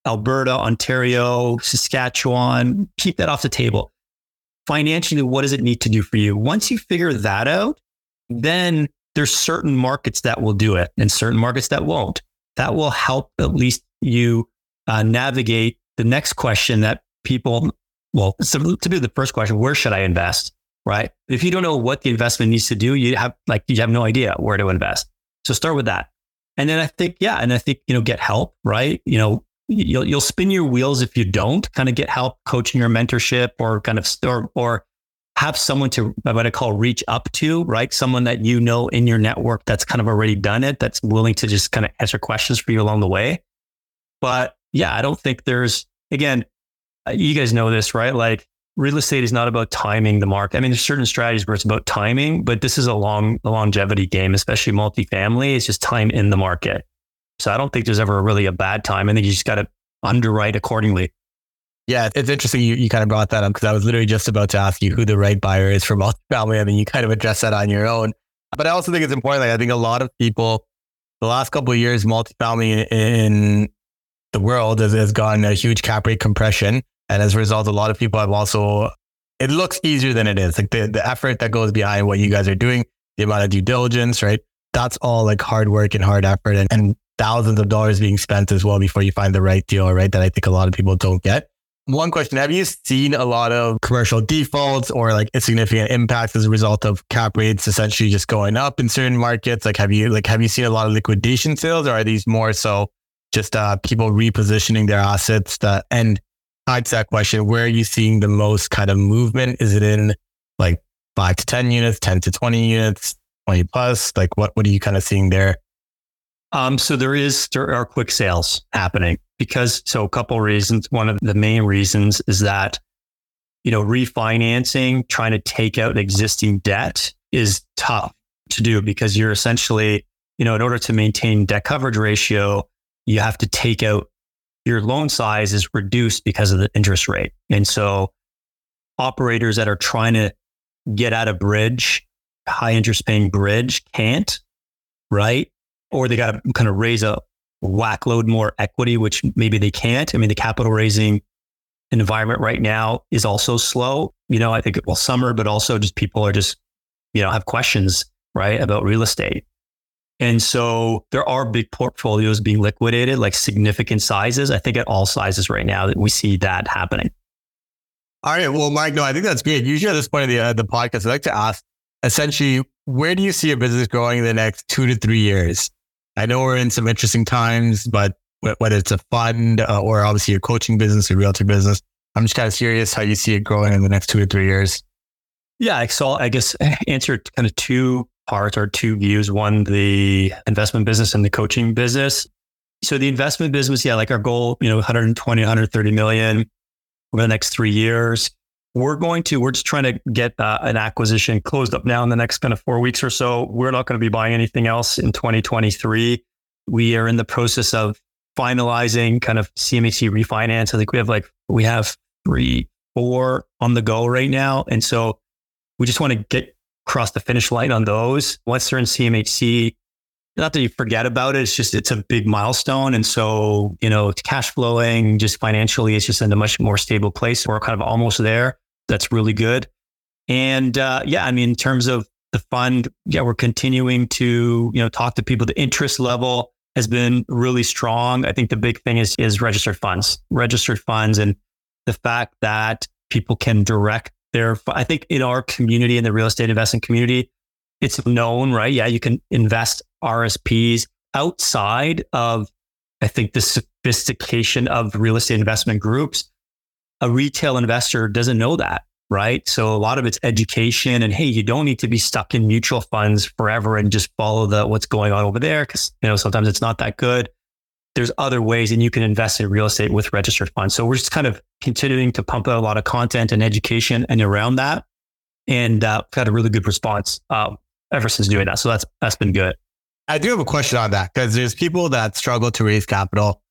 Alberta, Ontario, Saskatchewan. Keep that off the table. Financially, what does it need to do for you? Once you figure that out, then there's certain markets that will do it and certain markets that won't. That will help at least you uh, navigate the next question that people, well, so to be the first question, where should I invest? right? If you don't know what the investment needs to do, you have like you have no idea where to invest. So start with that. And then I think, yeah, and I think, you know, get help, right? You know, you'll you'll spin your wheels if you don't kind of get help coaching or mentorship or kind of or or have someone to what I call reach up to, right? Someone that you know in your network that's kind of already done it, that's willing to just kind of answer questions for you along the way. But yeah, I don't think there's again, uh, you guys know this, right? Like real estate is not about timing the market. I mean, there's certain strategies where it's about timing, but this is a long, a longevity game, especially multifamily. It's just time in the market. So I don't think there's ever really a bad time. I think you just got to underwrite accordingly. Yeah, it's interesting you, you kind of brought that up because I was literally just about to ask you who the right buyer is for multifamily. I mean, you kind of addressed that on your own. But I also think it's important. Like, I think a lot of people, the last couple of years, multifamily in the world has, has gone a huge cap rate compression. And as a result, a lot of people have also, it looks easier than it is. Like the, the effort that goes behind what you guys are doing, the amount of due diligence, right? That's all like hard work and hard effort and, and thousands of dollars being spent as well before you find the right deal, right? That I think a lot of people don't get. One question Have you seen a lot of commercial defaults or like significant impact as a result of cap rates essentially just going up in certain markets? Like, have you, like, have you seen a lot of liquidation sales or are these more so just uh, people repositioning their assets that, and tied to that question, where are you seeing the most kind of movement? Is it in like five to 10 units, 10 to 20 units, 20 plus? Like what, what are you kind of seeing there? Um, so there is, there are quick sales happening because, so a couple of reasons. One of the main reasons is that, you know, refinancing, trying to take out existing debt is tough to do because you're essentially, you know, in order to maintain debt coverage ratio, you have to take out your loan size is reduced because of the interest rate. And so operators that are trying to get out of bridge, high interest paying bridge can't, right? Or they got to kind of raise a whack load more equity, which maybe they can't. I mean, the capital raising environment right now is also slow. You know, I think, well, summer, but also just people are just, you know, have questions, right, about real estate. And so there are big portfolios being liquidated, like significant sizes. I think at all sizes right now that we see that happening. All right. Well, Mike, no, I think that's great. Usually at this point of the, uh, the podcast, I'd like to ask essentially, where do you see your business growing in the next two to three years? I know we're in some interesting times, but whether it's a fund uh, or obviously your coaching business or realtor business, I'm just kind of curious how you see it growing in the next two or three years. Yeah, so I guess *laughs* answer kind of two parts or two views. One, the investment business and the coaching business. So the investment business, yeah, like our goal, you know, 120, 130 million over the next three years. We're going to, we're just trying to get uh, an acquisition closed up now in the next kind of four weeks or so. We're not going to be buying anything else in 2023. We are in the process of finalizing kind of CMHC refinance. I think we have like, we have three, four on the go right now. And so we just want to get across the finish line on those. Once they're in CMHC, not that you forget about it. It's just, it's a big milestone. And so, you know, it's cash flowing just financially, it's just in a much more stable place. We're kind of almost there. That's really good. And uh, yeah, I mean, in terms of the fund, yeah, we're continuing to, you know, talk to people. The interest level has been really strong. I think the big thing is, is registered funds, registered funds and the fact that people can direct their, I think in our community, in the real estate investment community, it's known, right? Yeah, you can invest RSPs outside of, I think, the sophistication of real estate investment groups. A retail investor doesn't know that, right? So a lot of it's education and hey, you don't need to be stuck in mutual funds forever and just follow the what's going on over there because you know sometimes it's not that good. There's other ways, and you can invest in real estate with registered funds. So we're just kind of continuing to pump out a lot of content and education and around that, and uh, got a really good response um, ever since doing that. So that's that's been good. I do have a question on that because there's people that struggle to raise capital.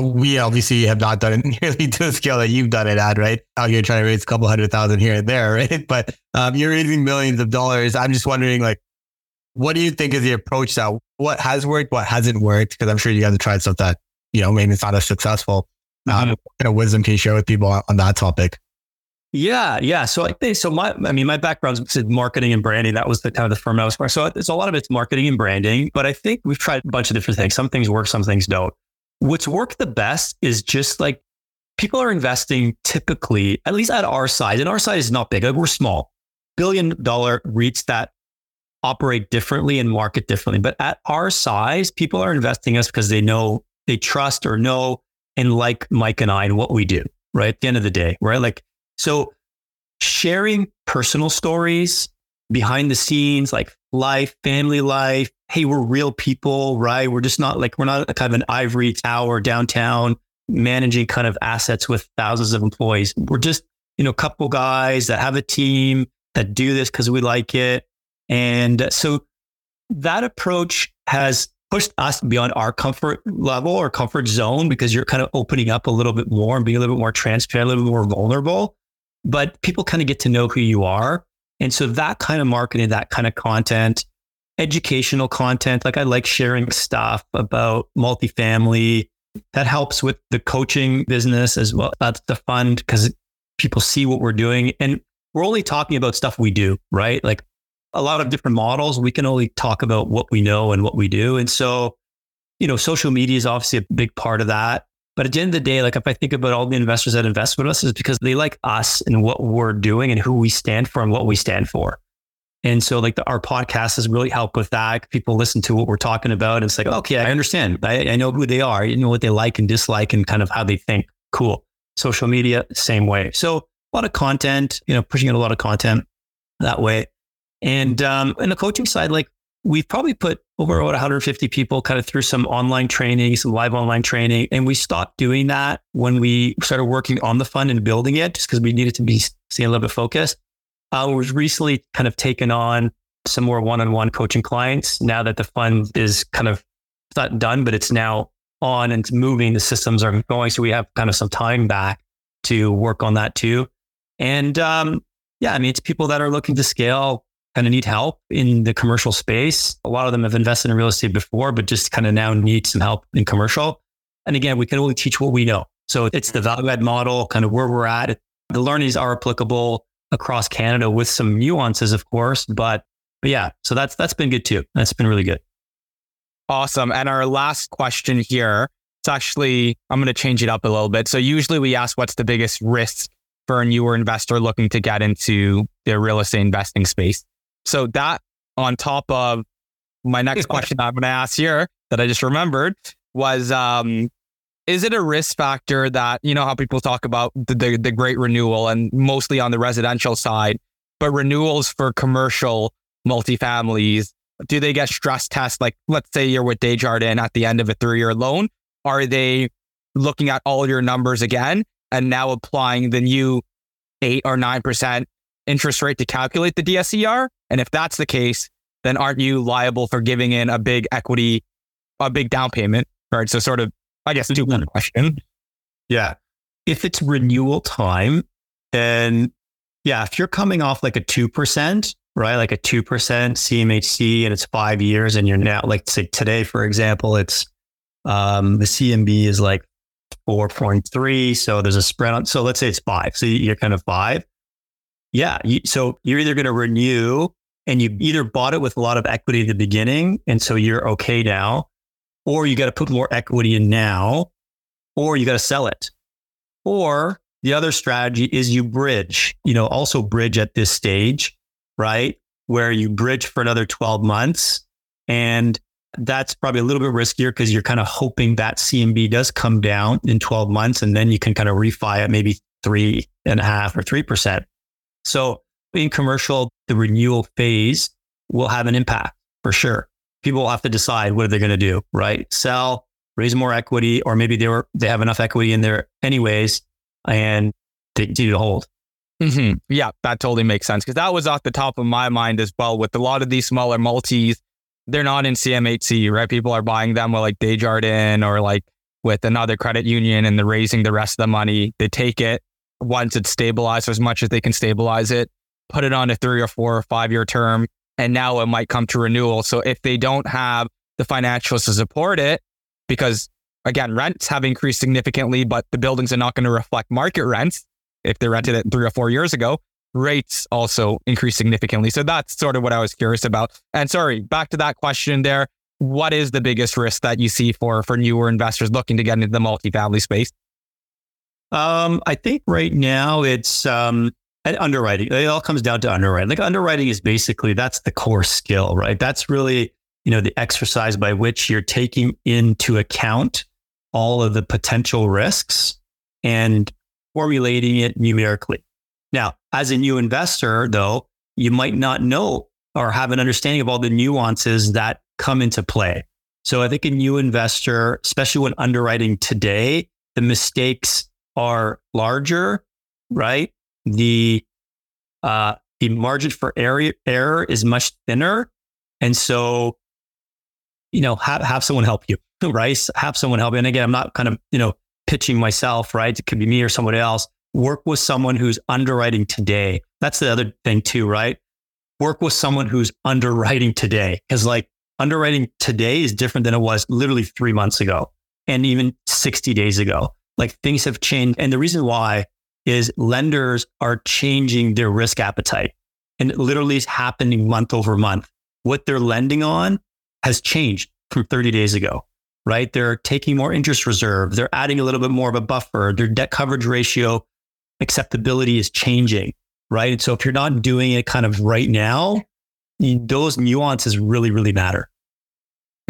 We obviously have not done it *laughs* nearly to the scale that you've done it at, right? Out here trying to raise a couple hundred thousand here and there, *laughs* right? But um, you're raising millions of dollars. I'm just wondering, like, what do you think is the approach that what has worked, what hasn't worked? Because I'm sure you guys have tried stuff that, you know, maybe it's not as successful. Um, mm-hmm. what kind of wisdom can you share with people on, on that topic? Yeah, yeah. So I think so. My, I mean, my background is marketing and branding. That was the kind of the firm I was for. So it's a lot of it's marketing and branding. But I think we've tried a bunch of different things. Some things work, some things don't. What's worked the best is just like people are investing typically, at least at our size, and our size is not big. Like we're small, billion dollar REITs that operate differently and market differently. But at our size, people are investing us because they know, they trust or know and like Mike and I and what we do. Right at the end of the day, right? Like so sharing personal stories behind the scenes, like life, family life. Hey, we're real people, right? We're just not like, we're not kind of an ivory tower downtown managing kind of assets with thousands of employees. We're just, you know, a couple guys that have a team that do this because we like it. And so that approach has pushed us beyond our comfort level or comfort zone because you're kind of opening up a little bit more and being a little bit more transparent, a little bit more vulnerable but people kind of get to know who you are. And so that kind of marketing, that kind of content, educational content, like I like sharing stuff about multifamily. That helps with the coaching business as well. That's the fund because people see what we're doing. And we're only talking about stuff we do, right? Like a lot of different models, we can only talk about what we know and what we do. And so, you know, social media is obviously a big part of that. But at the end of the day, like if I think about all the investors that invest with us, is because they like us and what we're doing and who we stand for and what we stand for. And so, like the, our podcast has really helped with that. People listen to what we're talking about, and it's like, okay, I understand. I, I know who they are. You know what they like and dislike, and kind of how they think. Cool. Social media, same way. So a lot of content. You know, pushing out a lot of content that way. And um, in the coaching side, like we've probably put over about 150 people kind of through some online training, some live online training. And we stopped doing that when we started working on the fund and building it just because we needed to be staying a little bit focused. Uh, we've recently kind of taken on some more one-on-one coaching clients now that the fund is kind of not done, but it's now on and it's moving. The systems are going. So we have kind of some time back to work on that too. And um, yeah, I mean, it's people that are looking to scale kind of need help in the commercial space. A lot of them have invested in real estate before, but just kind of now need some help in commercial. And again, we can only teach what we know. So it's the value add model, kind of where we're at. The learnings are applicable across Canada with some nuances, of course, but, but yeah, so that's that's been good too. That's been really good. Awesome. And our last question here, it's actually I'm going to change it up a little bit. So usually we ask what's the biggest risk for a newer investor looking to get into the real estate investing space. So that on top of my next *laughs* question I'm going to ask here that I just remembered was, um, is it a risk factor that, you know, how people talk about the, the, the great renewal and mostly on the residential side, but renewals for commercial multifamilies, do they get stress tests? Like, let's say you're with Desjardins at the end of a three year loan. Are they looking at all your numbers again and now applying the new eight or 9% interest rate to calculate the DSCR? And if that's the case, then aren't you liable for giving in a big equity, a big down payment? Right. So, sort of, I guess, two one question. Yeah. If it's renewal time, then yeah, if you're coming off like a 2%, right? Like a 2% CMHC and it's five years and you're now, like, say today, for example, it's um, the CMB is like 4.3. So there's a spread on, so let's say it's five. So you're kind of five. Yeah. You, so you're either going to renew and you either bought it with a lot of equity at the beginning. And so you're okay now, or you got to put more equity in now, or you got to sell it. Or the other strategy is you bridge, you know, also bridge at this stage, right? Where you bridge for another 12 months. And that's probably a little bit riskier because you're kind of hoping that CMB does come down in 12 months and then you can kind of refi at maybe three and a half or 3%. So in commercial, the renewal phase will have an impact for sure. People have to decide what are they going to do, right? Sell, raise more equity, or maybe they were they have enough equity in there anyways, and they continue to hold. Mm-hmm. Yeah, that totally makes sense because that was off the top of my mind as well. With a lot of these smaller multis, they're not in CMHC, right? People are buying them with like Desjardins or like with another credit union and they're raising the rest of the money. They take it once it's stabilized as much as they can stabilize it, put it on a three or four or five year term, and now it might come to renewal. So if they don't have the financials to support it, because again, rents have increased significantly, but the buildings are not going to reflect market rents if they rented it three or four years ago rates also increase significantly. So that's sort of what I was curious about. And sorry, back to that question there. What is the biggest risk that you see for for newer investors looking to get into the multifamily space? Um, I think right now it's um, underwriting. It all comes down to underwriting. Like underwriting is basically that's the core skill, right? That's really you know the exercise by which you're taking into account all of the potential risks and formulating it numerically. Now, as a new investor, though, you might not know or have an understanding of all the nuances that come into play. So I think a new investor, especially when underwriting today, the mistakes are larger, right? The uh, the margin for error, error is much thinner, and so you know have have someone help you, *laughs* right? Have someone help you. And again, I'm not kind of you know pitching myself, right? It could be me or someone else, work with someone who's underwriting today. That's the other thing too, right? Work with someone who's underwriting today. Cause like underwriting today is different than it was literally three months ago and even 60 days ago. Like things have changed. And the reason why is lenders are changing their risk appetite and it literally is happening month over month. What they're lending on has changed from 30 days ago, right? They're taking more interest reserve. They're adding a little bit more of a buffer. Their debt coverage ratio acceptability is changing, right? And so if you're not doing it kind of right now, those nuances really, really matter.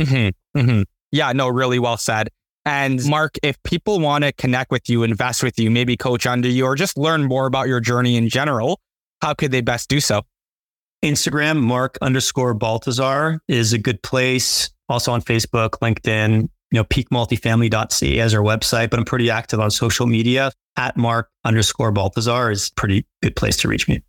Mm-hmm, mm-hmm. Yeah, no, really well said. And Mark, if people want to connect with you, invest with you, maybe coach under you, or just learn more about your journey in general, how could they best do so? Instagram, Mark underscore Baltazar is a good place. Also on Facebook, LinkedIn, you know, peakmultifamily.ca as our website, but I'm pretty active on social media at Mark underscore Baltazar is pretty good place to reach me.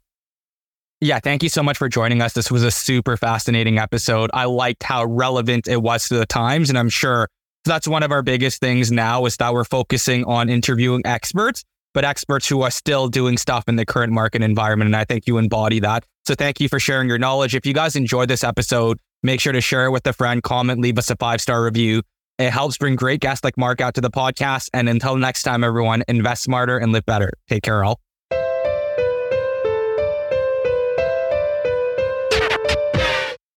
Yeah, thank you so much for joining us. This was a super fascinating episode. I liked how relevant it was to the times, and I'm sure that's one of our biggest things now is that we're focusing on interviewing experts, but experts who are still doing stuff in the current market environment. And I think you embody that. So thank you for sharing your knowledge. If you guys enjoyed this episode, make sure to share it with a friend, comment, leave us a five star review. It helps bring great guests like Mark out to the podcast. And until next time, everyone, invest smarter and live better. Take care, all.